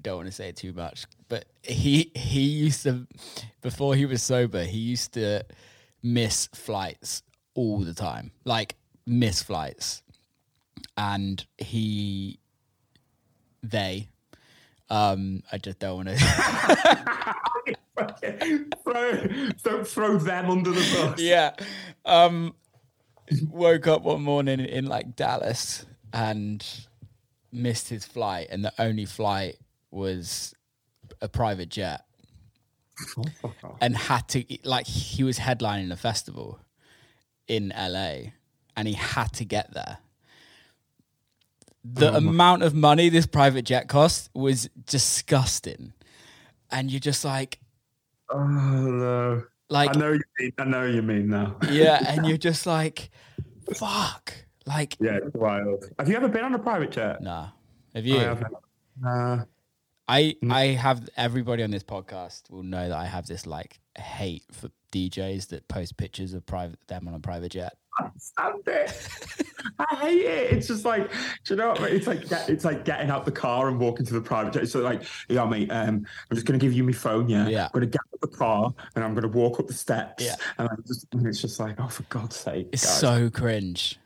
don't want to say too much, but he he used to before he was sober, he used to miss flights all the time, like miss flights, and he they. Um, I just don't want to. throw, don't throw them under the bus. yeah. Um, woke up one morning in like Dallas and missed his flight, and the only flight was a private jet, and had to like he was headlining a festival in LA, and he had to get there. The amount of money this private jet cost was disgusting, and you're just like, Oh no! like I know you mean. I know you mean now. yeah, and you're just like, fuck, like Yeah, it's wild. Have you ever been on a private jet? nah, Have you? Uh, I Mm. I have everybody on this podcast will know that I have this like hate for DJs that post pictures of private them on a private jet. I stand it. I hate it. It's just like, do you know what? I mean? It's like get, it's like getting out the car and walking to the private jet. So like, yeah, mate, um, I'm just gonna give you my phone. Yeah, Yeah. I'm gonna get out the car and I'm gonna walk up the steps. Yeah. and I just, and it's just like, oh, for God's sake, It's guys. so cringe.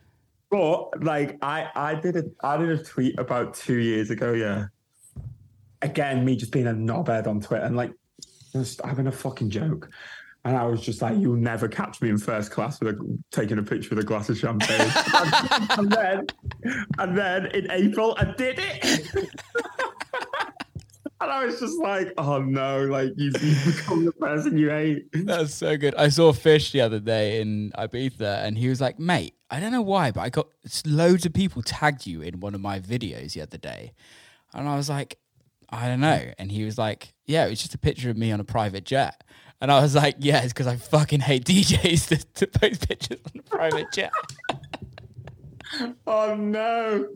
But like, I I did a I did a tweet about two years ago. Yeah, again, me just being a knobhead on Twitter and like just having a fucking joke. And I was just like, "You'll never catch me in first class with a, taking a picture with a glass of champagne." and then, and then in April, I did it. and I was just like, "Oh no! Like you, you become the person you hate." That's so good. I saw Fish the other day in Ibiza, and he was like, "Mate, I don't know why, but I got loads of people tagged you in one of my videos the other day," and I was like, "I don't know," and he was like, "Yeah, it was just a picture of me on a private jet." And I was like, yeah, it's because I fucking hate DJs to, to post pictures on a private jet. Oh no!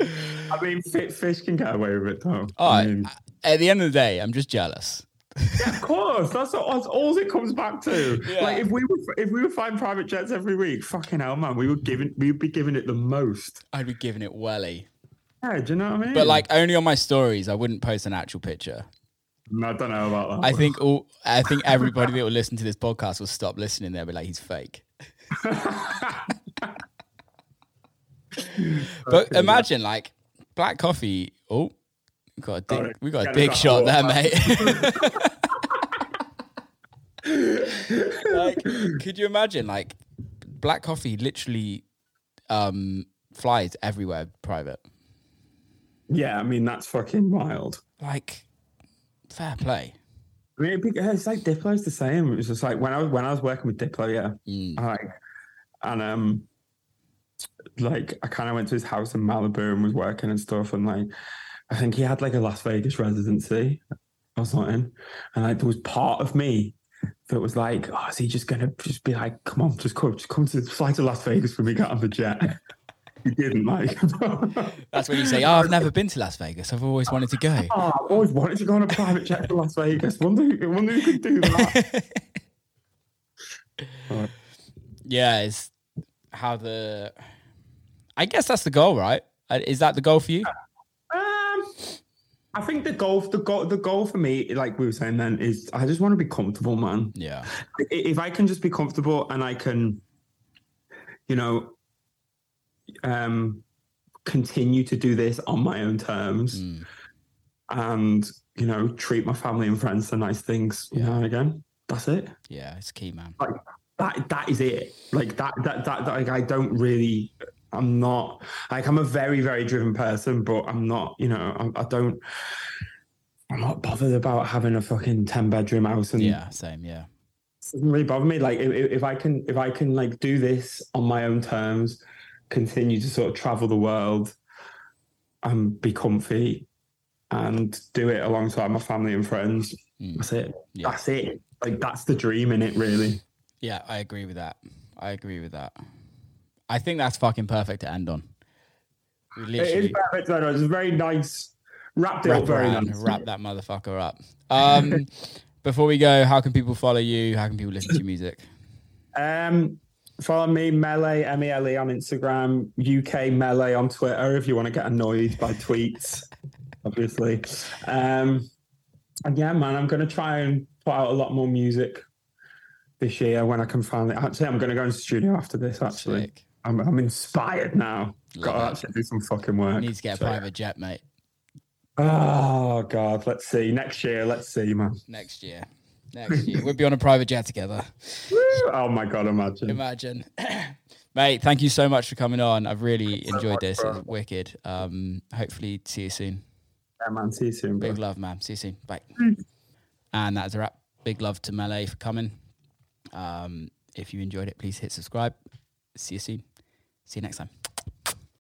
I mean, Fi- fish can get away with it though. Oh, I mean, at the end of the day, I'm just jealous. yeah, of course, that's all, that's all it comes back to. Yeah. Like if we were if we were flying private jets every week, fucking hell, man, we would giving we would be giving it the most. I'd be giving it welly. Yeah, do you know what I mean? But like only on my stories, I wouldn't post an actual picture. I don't know about that. I think all I think everybody that will listen to this podcast will stop listening. They'll be like, he's fake. But imagine like black coffee. Oh, we got a big, Sorry. we got a big shot there, mate. like, could you imagine like black coffee literally um flies everywhere private? Yeah, I mean that's fucking wild. Like, fair play. I mean, it's like Diplo's the same. It was just like when I was when I was working with Diplo, yeah, Mm. Like, and um, like I kind of went to his house in Malibu and was working and stuff, and like I think he had like a Las Vegas residency or something, and like there was part of me that was like, oh, is he just gonna just be like, come on, just come, just come to fly to Las Vegas when we get on the jet? he didn't like. That's when you say, "Oh, I've never been to Las Vegas. I've always wanted to go." Oh, I've always wanted to go on a private jet to Las Vegas. Wonder, who- wonder who could do that. Right. yeah, it's how the. I guess that's the goal, right? Uh, Is that the goal for you? Um, I think the goal, the goal, the goal for me, like we were saying then, is I just want to be comfortable, man. Yeah. If I can just be comfortable and I can, you know, um, continue to do this on my own terms, Mm. and you know, treat my family and friends to nice things, you know, and again, that's it. Yeah, it's key, man. Like that that is it. Like that that that, that like I don't really. I'm not like I'm a very very driven person, but I'm not. You know, I, I don't. I'm not bothered about having a fucking ten bedroom house, and Yeah, same. Yeah. it doesn't really bother me. Like if, if I can if I can like do this on my own terms, continue to sort of travel the world, and be comfy, and do it alongside my family and friends. Mm. That's it. Yeah. That's it. Like that's the dream in it, really. Yeah, I agree with that. I agree with that. I think that's fucking perfect to end on. Literally is perfect. I know, It's very nice. Wrapped it wrap up very around, nice. wrap that motherfucker up. Um, before we go, how can people follow you? How can people listen to your music? Um, follow me, Melé, M E L E on Instagram, UK Melé on Twitter if you want to get annoyed by tweets, obviously. Um, and yeah, man, I'm going to try and put out a lot more music this year when I can finally. Actually, I'm going to go into the studio after this, actually. Sick. I'm, I'm inspired now. Love Got to it. actually do some fucking work. Need to get a So- private jet, mate, Oh, God. Let's see. Next year, let's see, man. next year. Next year. We'll be on a private jet together. Oh, my God, imagine. Imagine. mate, thank you so much for coming on. I've really so enjoyed much, this. bro. It's wicked. Um, hopefully, see you soon. Yeah, man. See you soon, bro. Big love, man. See you soon. Bye. And that's a wrap. Big love to Melé for coming. Um, if you enjoyed it, please hit subscribe. See you soon. See you next time.